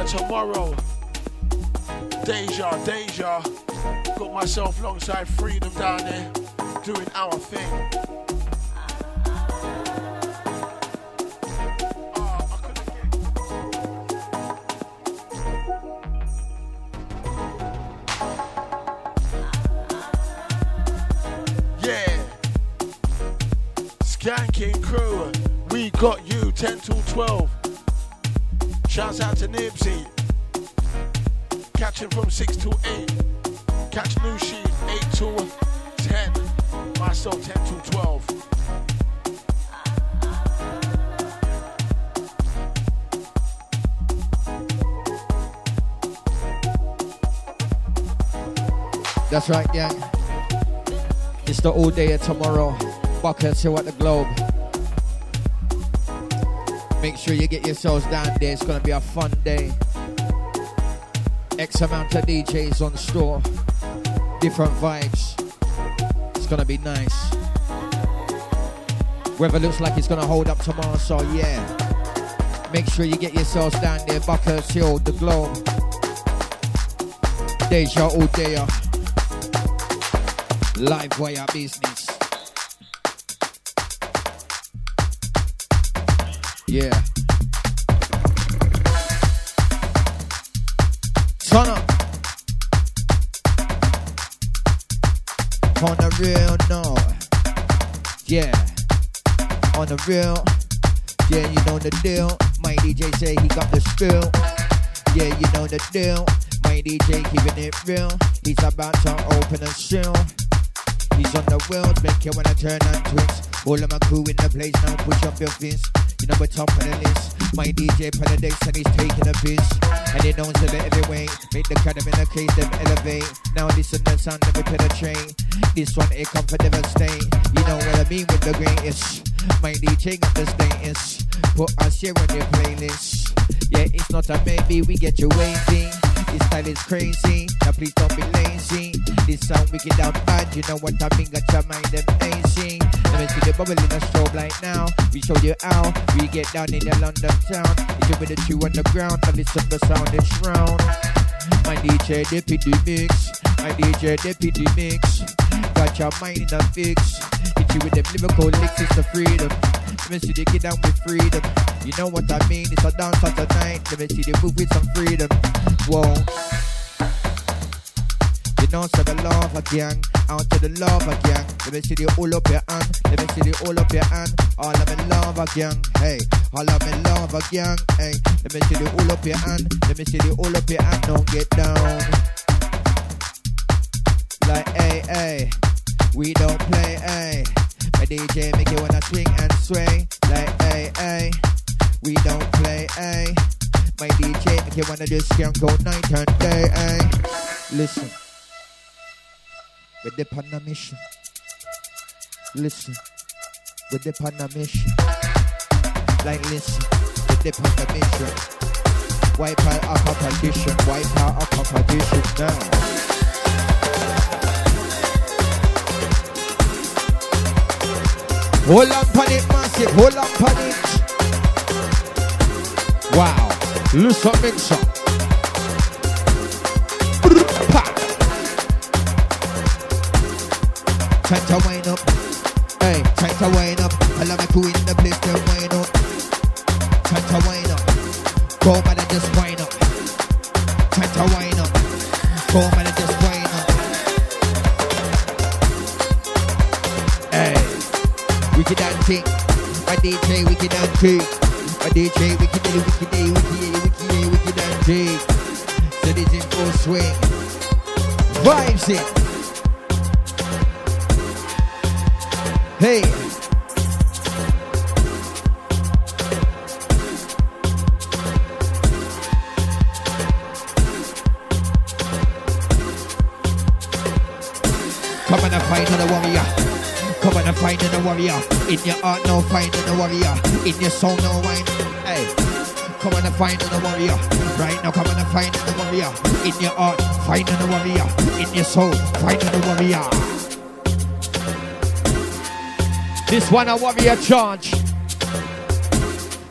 Tomorrow. Deja, Deja. Got myself alongside Freedom down there doing our thing. All day of tomorrow. Buckets here at the Globe. Make sure you get yourselves down there. It's gonna be a fun day. X amount of DJs on store. Different vibes. It's gonna be nice. Weather looks like it's gonna hold up tomorrow, so yeah. Make sure you get yourselves down there. Buckhurst Hill, the Globe. Deja all day. Live wire business. Yeah. Turn up. On the real, no. Yeah. On the real. Yeah, you know the deal. My DJ say he got the spill. Yeah, you know the deal. My DJ keeping it real. He's about to open a shill. He's on the world, make you wanna turn and twist. All of my crew in the place now, push up your fist. You know we're top of the list. My DJ Paradise and he's taking a piss. And he knows that every way. Make the crowd in the case them elevate. Now listen the sound that we penetrate. This one it come for devastate. You know what I mean with the greatest. My DJ got the status. Put us here on your playlist. Yeah, it's not a maybe, we get you waiting. This style is crazy. Now please don't be lazy. This sound wicked out bad. You know what I mean? Got your mind amazing. Let me see the bubble in the strobe right now. We show you how we get down in the London town. It's with the two on the ground. Now listen the sound is round. My DJ deputy mix. My DJ deputy mix. Got your mind in a fix. Hit you with them lyrical licks. It's the freedom. Let me see the get down with freedom. You know what I mean? It's a dance of the night. Let me see the move with some freedom. Whoa. You know, so the love again, out to the love again. Let me see the all up your hand. Let me see the all up your hand. All of me love again, hey. All of me love again, hey. Let me see the all up your hand. Let me see the all up your hand. Don't get down. Like, hey, hey. We don't play, hey. My DJ make you wanna swing and sway. Like, hey, hey. We don't play, hey. My DJ make you wanna just skunk out night and day, hey. Listen. We're the on mission. Listen. We're the on mission. Like, listen. We're the on mission. Wipe out our competition. Wipe out our competition now. Hold on it, massive. Hold on on it. Wow. Listen, mixer. Time to wind up. Hey, time to wind up. I love my crew in the place to wind up. Time to wind up. Go man and just wind up. Time to wind up. Go man and just wind up. Hey, wicked and thing. My DJ wicked and thing. My A DJ, wicked day, wicked day, wicked day, wicked day, wicked and Jake. So this in full swing. Vibes it. Hey. Come on and find the warrior. Come on and find the warrior. In your heart, no find the warrior. In your soul, no wine. Hey. Come on and find the warrior. Right now, come on and find the warrior. In your heart, find the warrior. In your soul, find the warrior. This one a warrior charge.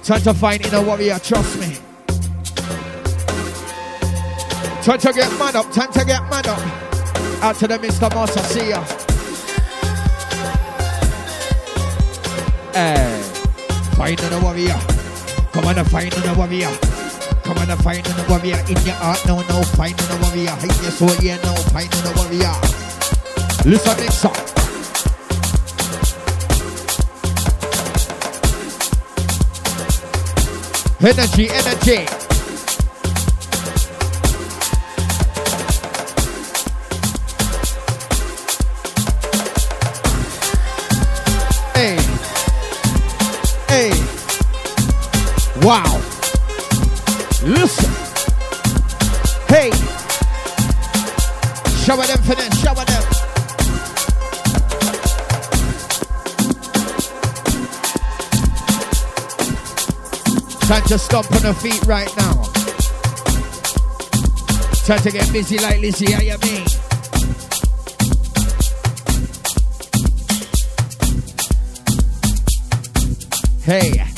Try to find in a warrior, trust me. Try to get mad up, time to get mad up. Out to the Mr. Master, see ya. Hey, find a warrior. Come on find a warrior. Come on find a warrior. In your heart, no, no, find a warrior. In your soul, yeah, no, find a warrior. Listen, next up. Energy, energy. Wow. Listen. Hey. Shower them for them, shower them. Time to stomp on the feet right now. Time to get busy like Lizzie, how you mean? Hey.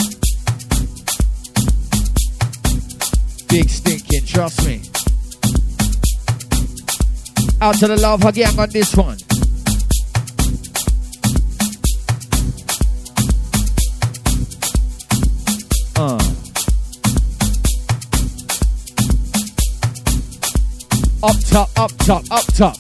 Out to the love again on this one. Uh. Up top, up top, up top.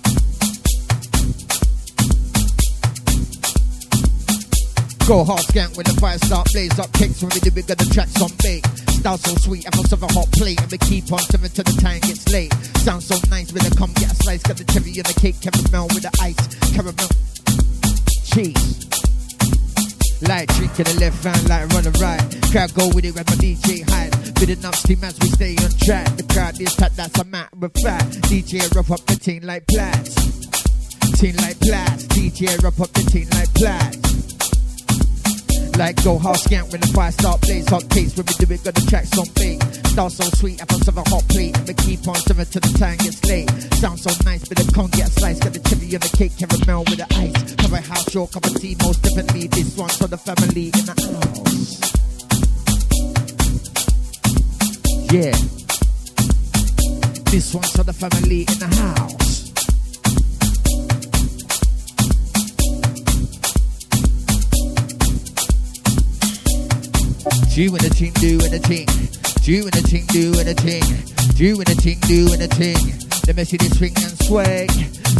Go hard skank when the fire start blaze up kicks when we do bigger the tracks on bake. Style so sweet, I'm have a hot plate and we keep on serving till the time gets late. Sound so nice when they come get a slice, got the cherry and the cake, caramel with the ice, caramel cheese. Like drinking the left hand, like run the right. Crowd go with it when my DJ hide. Building up steam as we stay on track. The crowd is tight, that's a matter of fact. DJ rough up the team like plats. Team like plats. DJ rough up the team like plats. Like go hard skank when the fire start blaze hot case when we do it got the tracks on beat. Start so sweet, I must have a hot plate. We keep on serving till the time gets late. Sound so nice, but the con get a slice. Got the cherry and the cake, caramel with the ice. A house, your cup of tea, most definitely. This one's for the family in the house. Yeah. This one's for the family in the house. Do and the ting, do and the ting. Do and the ting, do and the ting. Do and the ting, do and the ting. Let me see this swing and swag.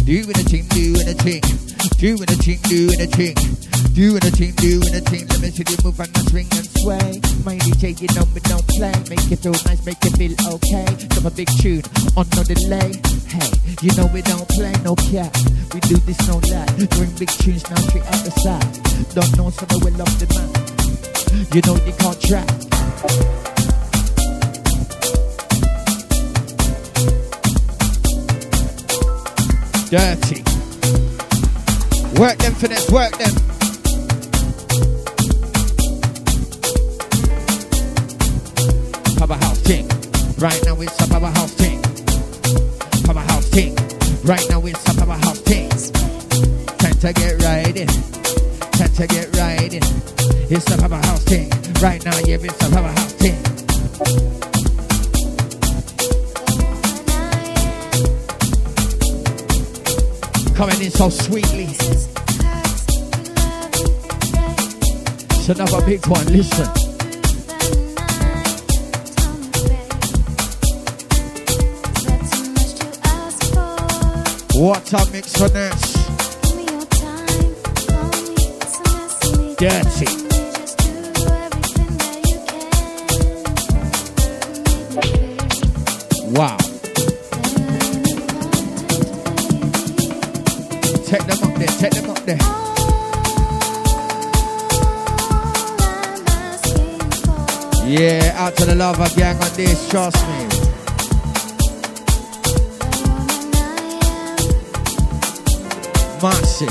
Do and the ting, do and the ting. Do and the ting, do and the ting. Do and the ting, do and the ting. Let me see you move and swing and sway. My DJ, you know me don't play. Make you feel nice, make you feel okay. Drop a big tune on no delay. Hey, you know we don't play no cap. We do this no lie. Doing big tunes now straight out the side. Don't know so will of the man. You know you can't track. Dirty. Work them finesse, work them. Papa House Ting. Right now it's a Papa House Ting. Papa House Ting. Right now it's a Papa House Ting. Time to get right in. Time to get right in. It's the Papa House Ting. Right now, yeah, it's the Papa House Ting. coming in so sweetly. It's another big one, listen. What up, mix for this. Dirty. Wow. There. Yeah, out to the lover gang on this, trust me. Massive.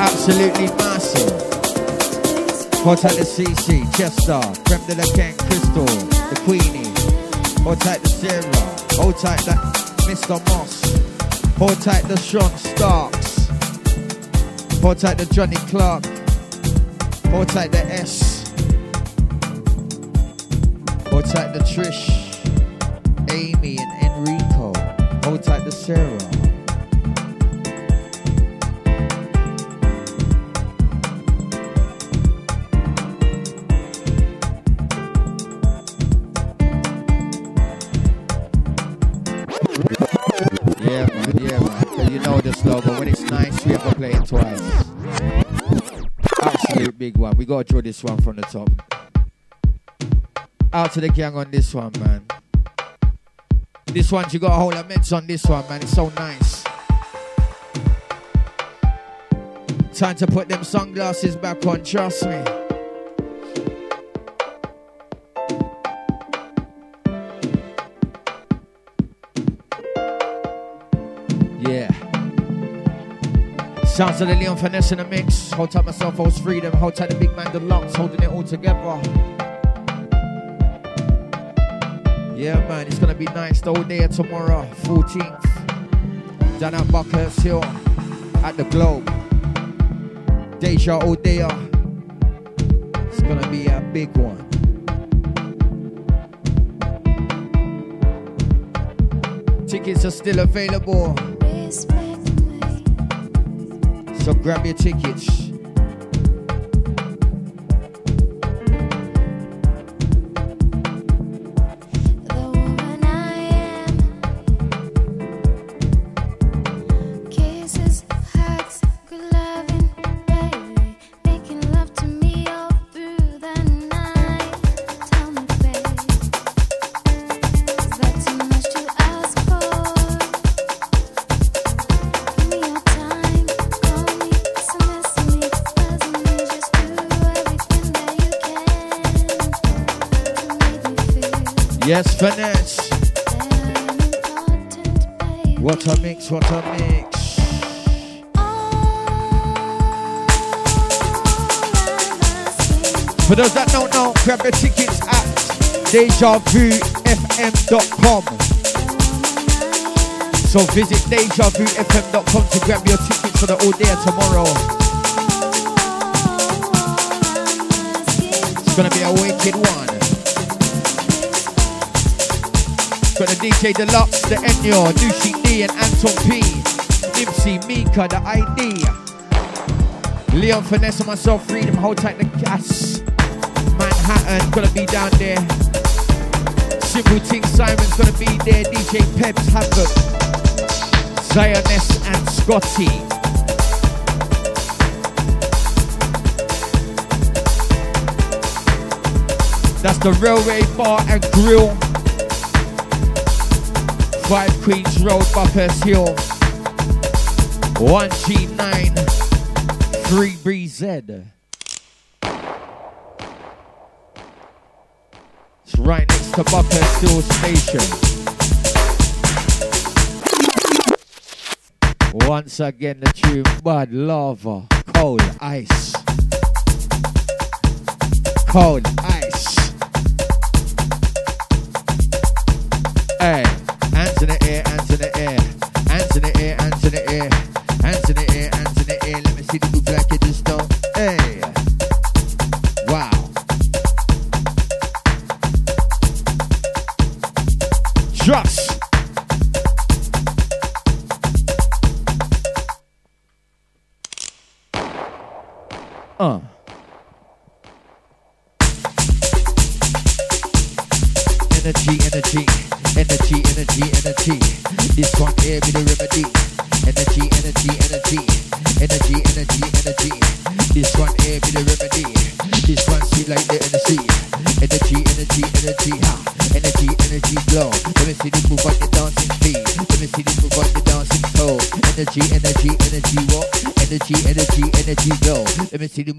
Absolutely massive. Tight the CC, Chester, Creme de la King, Crystal, the Queenie. Tight the Sarah. Hold tight that Mr. Moss. Hold tight the Sean Starks. Hold tight the Johnny Clark. Hold tight the S. Hold tight the Trish, Amy and Enrico. Hold tight the Sarah. Draw this one from the top. Out to the gang on this one, man. This one, you got a whole of meds on this one, man. It's so nice. Time to put them sunglasses back on, trust me. Sounds of the Leon Finesse in the mix. Hold tight myself, holds 3Dom. Hold tight the big man, the locks, holding it all together. Yeah, man, it's gonna be nice the whole day tomorrow, 14th. Down at Buckhurst Hill, at the Globe. Deja Odea. Uh. It's gonna be a big one. Tickets are still available. So grab your tickets. Yes, finesse. What a mix, what a mix. For those that don't know, grab your tickets at DejaVuFM.com. So visit DejaVuFM.com to grab your tickets for the all day tomorrow. It's gonna be a wicked one. Got the DJ Deluxe, the Enyo, Nushi D and Anton P. Nipsey, Mika, the ID. Leon Finesse and myself, 3Dom, hold tight the gas. Manhattan, gonna be down there. Simple Ting Simon's gonna be there. DJ Peps, Havoc. Zioness and Scotty. That's the Railway Bar and Grill. 5 Queens Road, Buckhurst Hill. IG9, 3BZ. It's right next to Buckhurst Hill Station. Once again, the tune Bud Lava, Cold Ice. Cold Ice. Hey, hands in the air, hands in the air, hands in the air, hands in the air,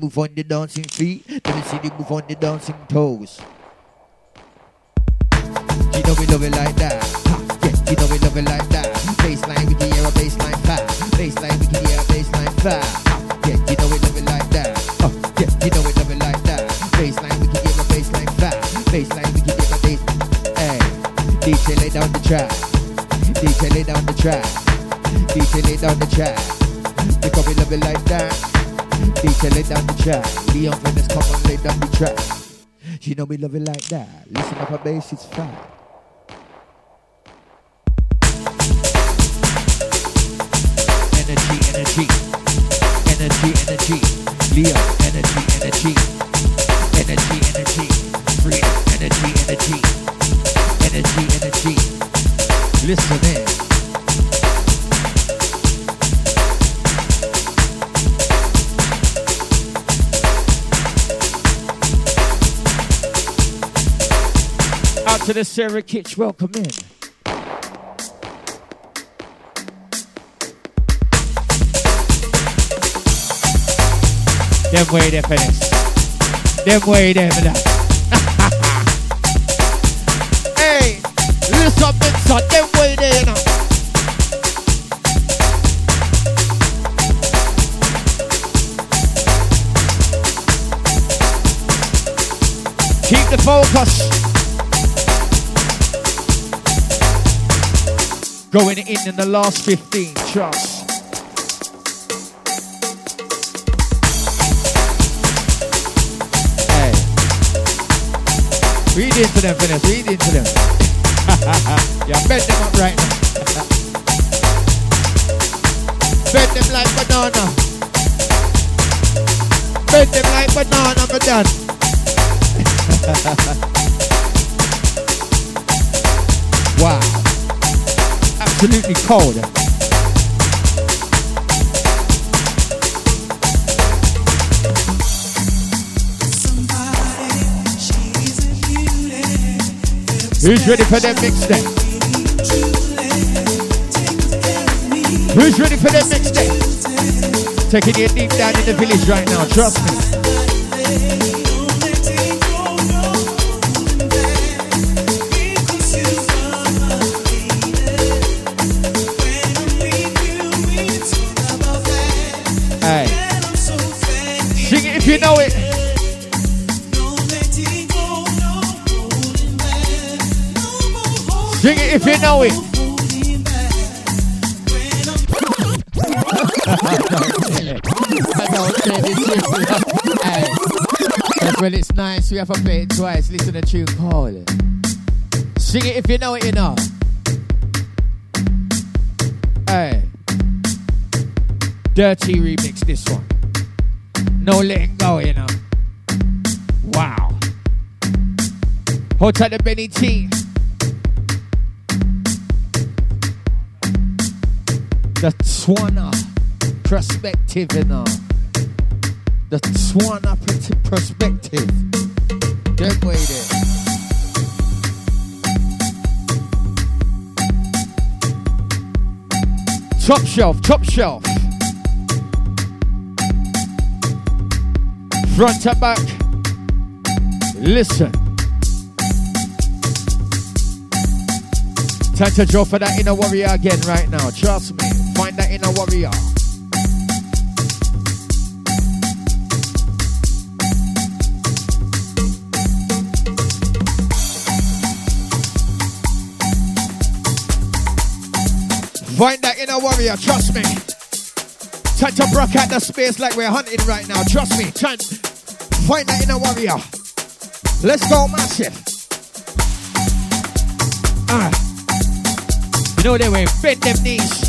move on the dancing feet. Let me see the move on the dancing toes. You know we love it like that. Ha, yeah, you know we love it like that. Bassline, we can hear a bassline fat. Bassline, we can hear a bassline fat. Yeah, you know we love it like that. Oh, yeah, you know we love it like that. Bassline, we can hear a bassline fat. Bassline, we can hear a bass. Hey, DJ lay down the track. DJ lay down the track. DJ lay down the track. Because we love it like that. DJ lay down the track. Leon Finesse, come on, lay down the track. You know we love it like that. Listen up, a bass, it's fat. Energy, energy, energy, energy. Leo, energy, energy, energy, energy. 3Dom, energy, energy, energy, energy. Listen in. Out to the Sarah Kitch, welcome in. Them way there, Phoenix. Them way there, for hey, listen up, son. Them way there, you know. Keep the focus. Going in in the last 15, trust. Hey. Read into them, Finesse. Read into them. yeah, bend them up right now. bend them like banana. Bend them like banana, my done. wow. Absolutely cold. Who's ready for that mix then? Who's ready for that mix then? Taking it deep down in the village right now, trust me. Sing it if you know it. I don't say this shit. Hey. But when it's nice, we have to play it twice. Listen to the tune call. Sing it if you know it, you know. Hey. Dirty remix this one. No letting go, you know. Wow. Hold tight the Benny T. Swana perspective, you know. The Swana perspective. That way there. Top shelf, top shelf. Front to back. Listen. Time to draw for that inner warrior again right now. Trust me. That inner warrior. Find that inner warrior, trust me. Time to broke out the space like we're hunting right now. Trust me. Time. Find that inner warrior. Let's go massive. Ah. You know they way bend them knees.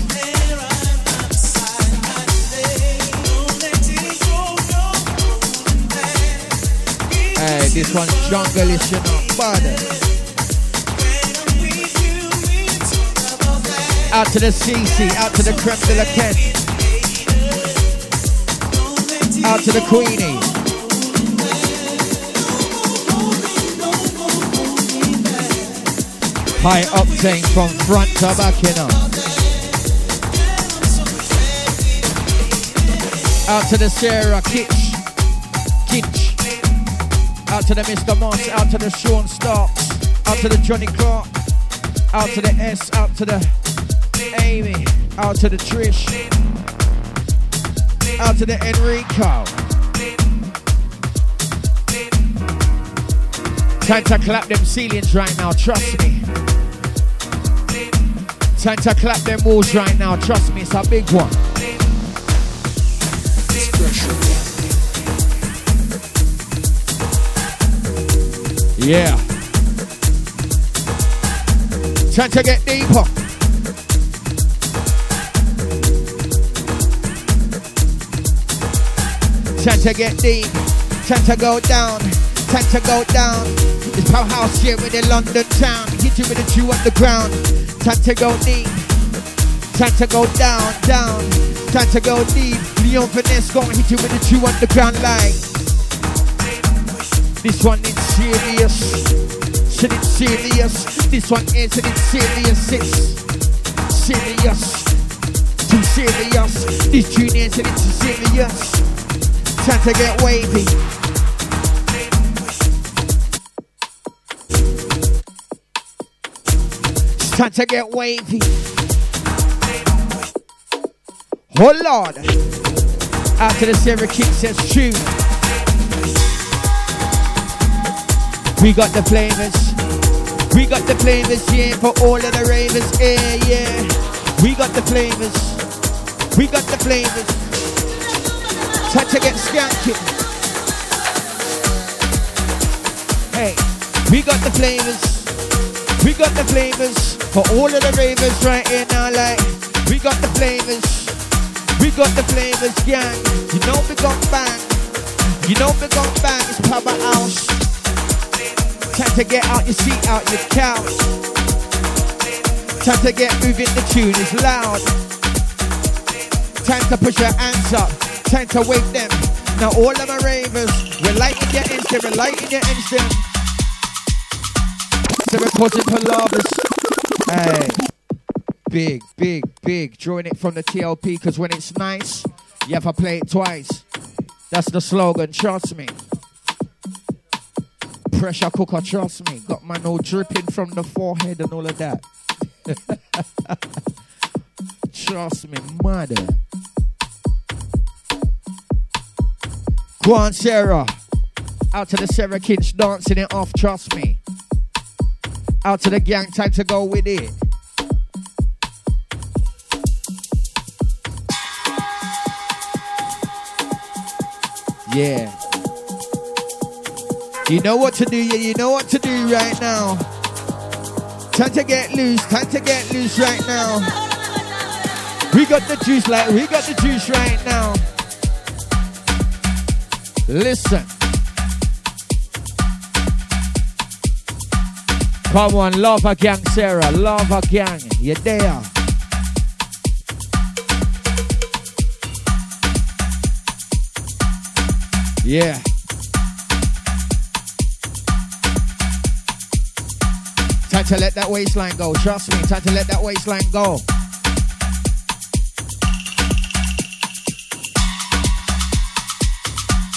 Hey, this one's jungle-ish, you know, bad. Out to the CC, out to the creme de la Ken. Out to the Queenie. High octane from front to back, you know. Out to the Sarah Kitch. Kitch. Out to the Mr. Moss. Out to the Sean Starks. Out to the Johnny Clark. Out to the S. Out to the Amy. Out to the Trish. Out to the Enrico. Time to clap them ceilings right now, trust me. Time to clap them walls right now, trust me, it's a big one. Yeah. Time to get deeper. Time to get deep. Time to go down. Time to go down. It's powerhouse here in the London town. Hit you with a Jew underground. Time to go deep. Time to go down, down. Time to go deep. Leon Finesse gonna hit you with a Jew underground like. This one serious. Shit, it's serious. This one is it, serious. It's serious. Too serious. This tune is it, it's serious. Time to get wavy. It's time to get wavy. Oh Lord. After the Sarah King says tune. We got the flavors. We got the flavors, yeah, for all of the ravers, yeah, yeah. We got the flavors. We got the flavors. Time to get skanky. Hey, we got the flavors. We got the flavors for all of the ravers right here now. Like, we got the flavors. We got the flavors, gang. You know we gon' bang. You know we gon' bang. It's Papa House. Time to get out your seat, out your couch. Time to get moving. The tune is loud. Time to push your hands up. Time to wake them. Now all of my ravers, we're lighting your instant, we're lighting your instant. So we're causing palavers. Hey. Big, big, big. Drawing it from the TLP because when it's nice, you have to play it twice. That's the slogan, trust me. Pressure cooker, trust me. Got my no dripping from the forehead and all of that. trust me, mother. Go on, Sarah. Out to the Sarah kids dancing it off, trust me. Out to the gang, time to go with it. Yeah. You know what to do, yeah, you know what to do right now. Time to get loose, time to get loose right now. We got the juice, like we got the juice right now. Listen. Come on, lava gang, Sarah, lava gang, you there? Yeah. Time to let that waistline go. Trust me. Time to let that waistline go.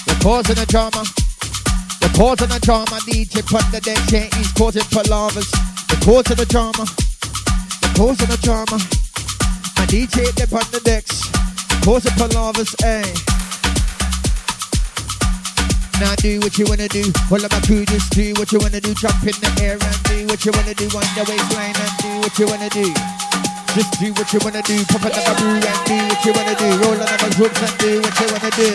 The cause of the drama. The cause of the drama. DJ put the deck chain. He's causing palavers. The cause of the drama. The cause of the drama. My DJ they put the decks. Cause of palavers. Eh. Now do what you wanna do. All of my crew just do what you wanna do. Jump in the air and do what you wanna do. On the waistline and do what you wanna do. Just do what you wanna do. Pop another brew and do what you wanna do. Roll another groups and do what you wanna do.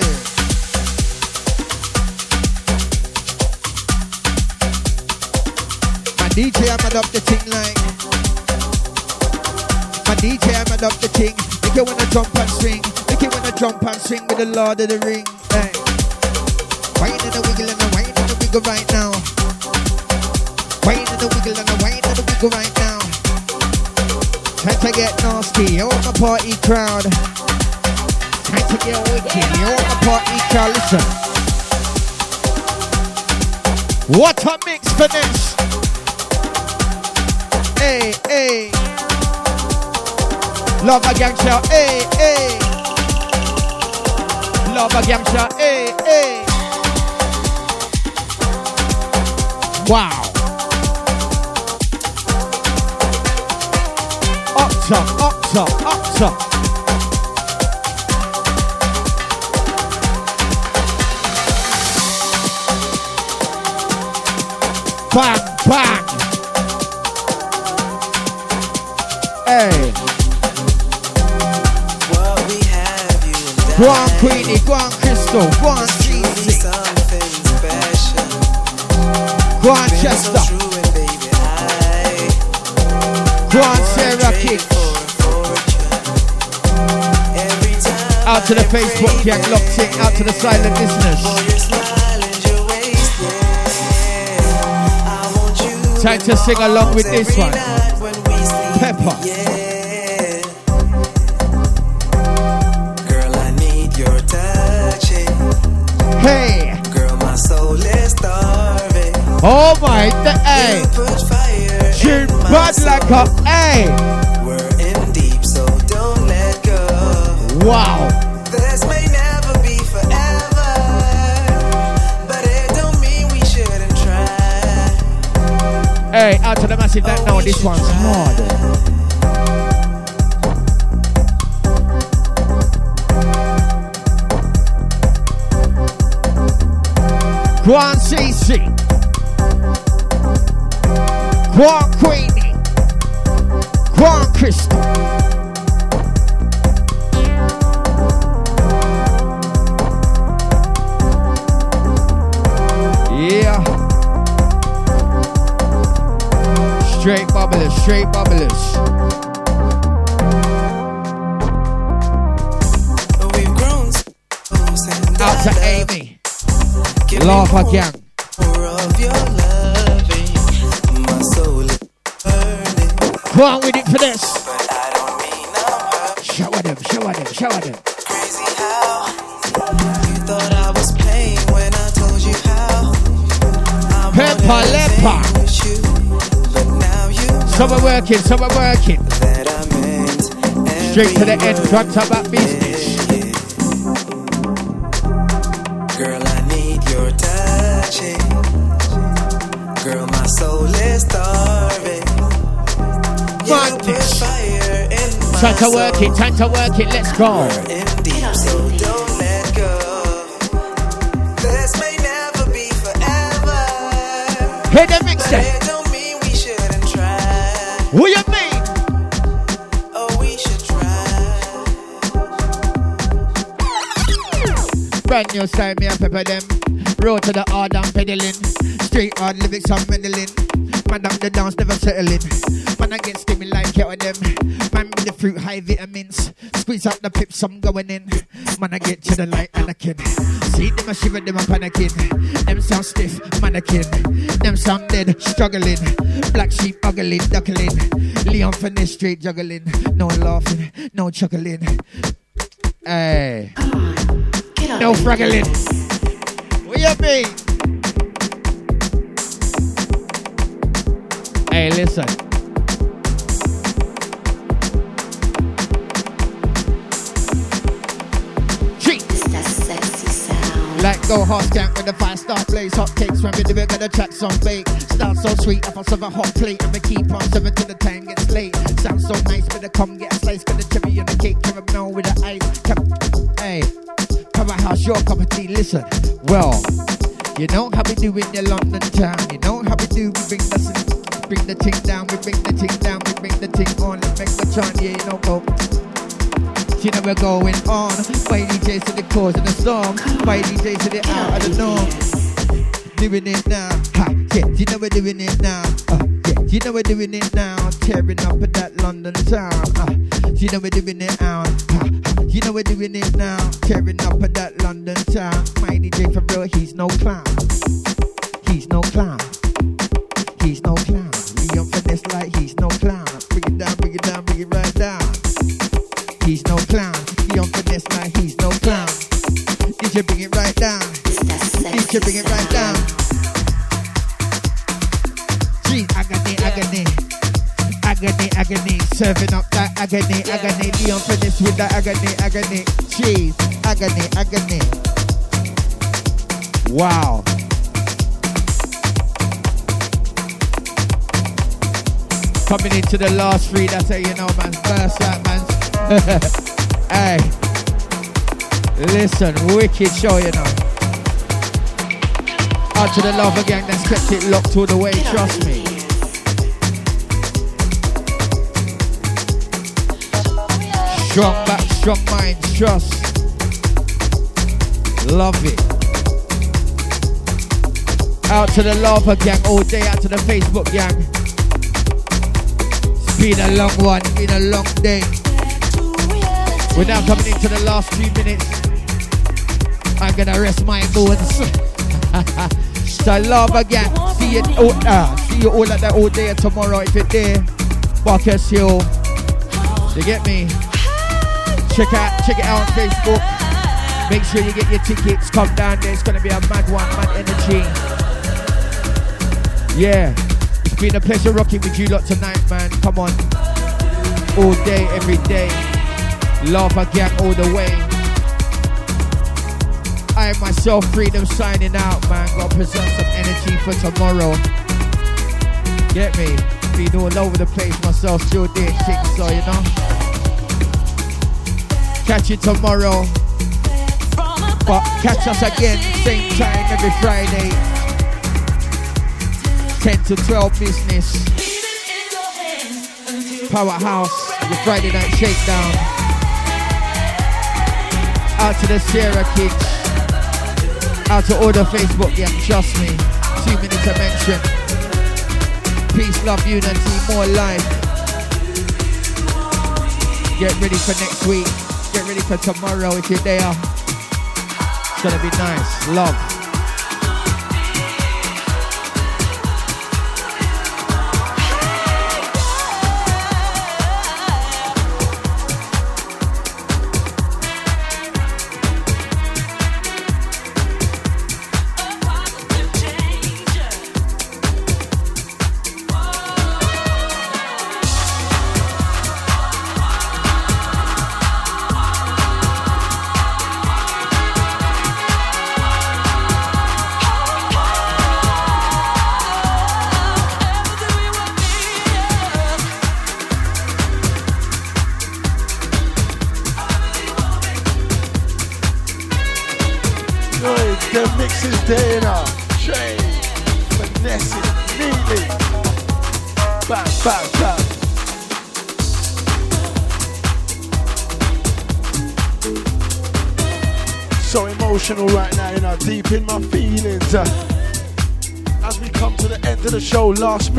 My DJ, I'm up the thing like. My DJ, I'm up the king. Make it wanna jump and swing. Make it wanna jump and swing with the Lord of the Ring. Hey. Wine and the wiggle and the wine and the wiggle right now. Wine and the wiggle and the wine and the wiggle right now. Time to get nasty, all my party crowd. Time to get wicked, all my party crowd. Listen. What a mix for this. Hey, hey. Love a gang shout, hey, hey. Love a gang shout, hey, hey. Wow. Up top, up top, up top. Bang, bang. Hey. What we have you Go on, Queenie, go on, Crystal, go on, on, wouldn't Sarah trade King. it for a fortune. Every time Out to the Facebook gang, locked in, out to the silent listeners. your smile and your waist, yeah. I want you Time to sing along with this one. night when we sleep, Pepper. Girl, I need your touching. Hey, starving. oh my, th- hey, You put fire she in my bad like a, hey, We're in deep, so don't let go. wow. This may never be forever, but it don't mean we shouldn't try. Hey, out to the massive that know this one's hard. Go on, CC. On, Queenie. On, Crystal. Yeah. Straight bubblers, straight bubblers. We've grown so Out to Amy. Love again. Go on with it for this. but I don't mean I'm hurt. Shower them, shower them, shower them. Crazy how you thought I was playing when I told you how. I'm Pepper on everything leper. with you, but now you Some are working, some are working. that I meant Straight to the end, word. front about business. Girl, Time to work it, time to work it, let's go. Hear the mix But it don't mean we shouldn't try. Who you mean? Oh, we should try. Brand new style, me and pepper them. Road to the hard and peddling. Straight hard lyrics I'm meddling. Up the dance, never settling. Man, I get stimmy like kettle them. Fruit, high vitamins. Squeeze out the pips, I'm going in. Man, I get to the light, Anakin. See them, I shiver them, I'm panicking. Them sound stiff, mannequin. Them sound dead, struggling. Black sheep, ugly, duckling. Leon the street, juggling. No laughing, no chuckling. Hey. No fraggling. What you mean? Hey, listen. Like go hot skank with the five star place. Hot cakes when we do it, got the tracks on bake. Start so sweet, I serve a hot plate. And we keep on serving till the time gets late. Sounds so nice, but the come get a slice. Got the cherry on the cake, caramel with the ice. Come, hey, come on, how's your cup of tea? Listen, well, you know how we do in the London town. You know how we do, we bring the, bring the thing down, we bring the thing down, we bring the thing on. Let's make the chant, yeah, you know, go. You know we're going on. By DJs to the cause of the song. By DJs to the out of the norm. Doing it now. Ha, yeah, you know we're doing it now. Uh, yeah, you know we're doing it now. Tearing up at that London town. Uh, You know we're doing it out. Ha. You know we're doing it now. Tearing up at that London town. My DJ for real, he's no clown. He's no clown. He's no clown. Leon Finesse like he's no clown. Bring it down, bring it down, bring it right down. He's no clown. Leon Finesse like he's no clown. DJ bring it right down. DJ bring it right down. Gee, agony, agony. Agony, agony. Serving up that agony, agony. Leon Finesse with that agony, agony. Jeez, agony, agony. Wow. Coming into the last three, that's how you know, man. First out, man. hey. Listen, wicked show, you know. Out to the lover gang that's kept it locked all the way, trust me. Strong back, strong mind, trust. Love it. Out to the lava gang all day, out to the Facebook gang. It's been a long one, been a long day. We're now coming into the last few minutes. I'm gonna rest my bones. lava gang, see you all, uh, see you all at that all day tomorrow if you're there. Buckhurst Hill. You get me? Check out, check it out on Facebook. Make sure you get your tickets. Come down there. It's gonna be a mad one, mad energy. Yeah, it's been a pleasure rocking with you lot tonight, man. Come on, all day, every day. Lava gang all the way. I myself, 3Dom signing out, man. Gotta present some energy for tomorrow. Get me? Been all over the place myself, still doing things, so you know. Catch you tomorrow. But catch us again, same time every Friday. 10 to 12 business. Powerhouse, your Friday night shakedown. Out to the Sierra kids. Out to all the Facebook gang, trust me. Two minutes to mention. Peace, love, unity, more life. Get ready for next week. Get ready for tomorrow if you're there. It's gonna be nice. Love.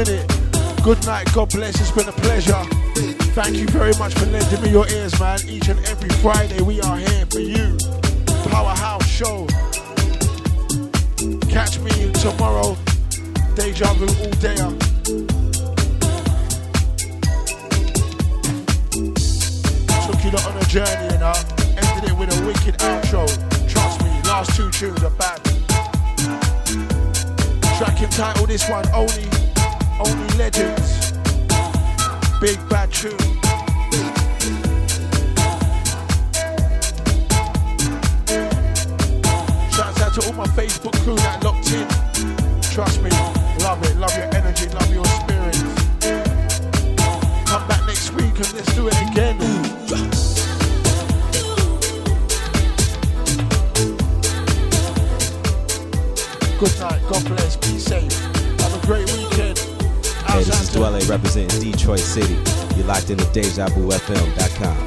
Minute. Good night, God bless, it's been a pleasure. Thank you very much for lending me your ears, man. Each and every Friday, we are here for you. Powerhouse Show. Catch me tomorrow. Deja vu all day. Took you on a journey, you know. Ended it with a wicked outro. Trust me, last two tunes are bad. Track entitled this one, Only Legends. Big bad tune. Locked into DejaVuFM.com.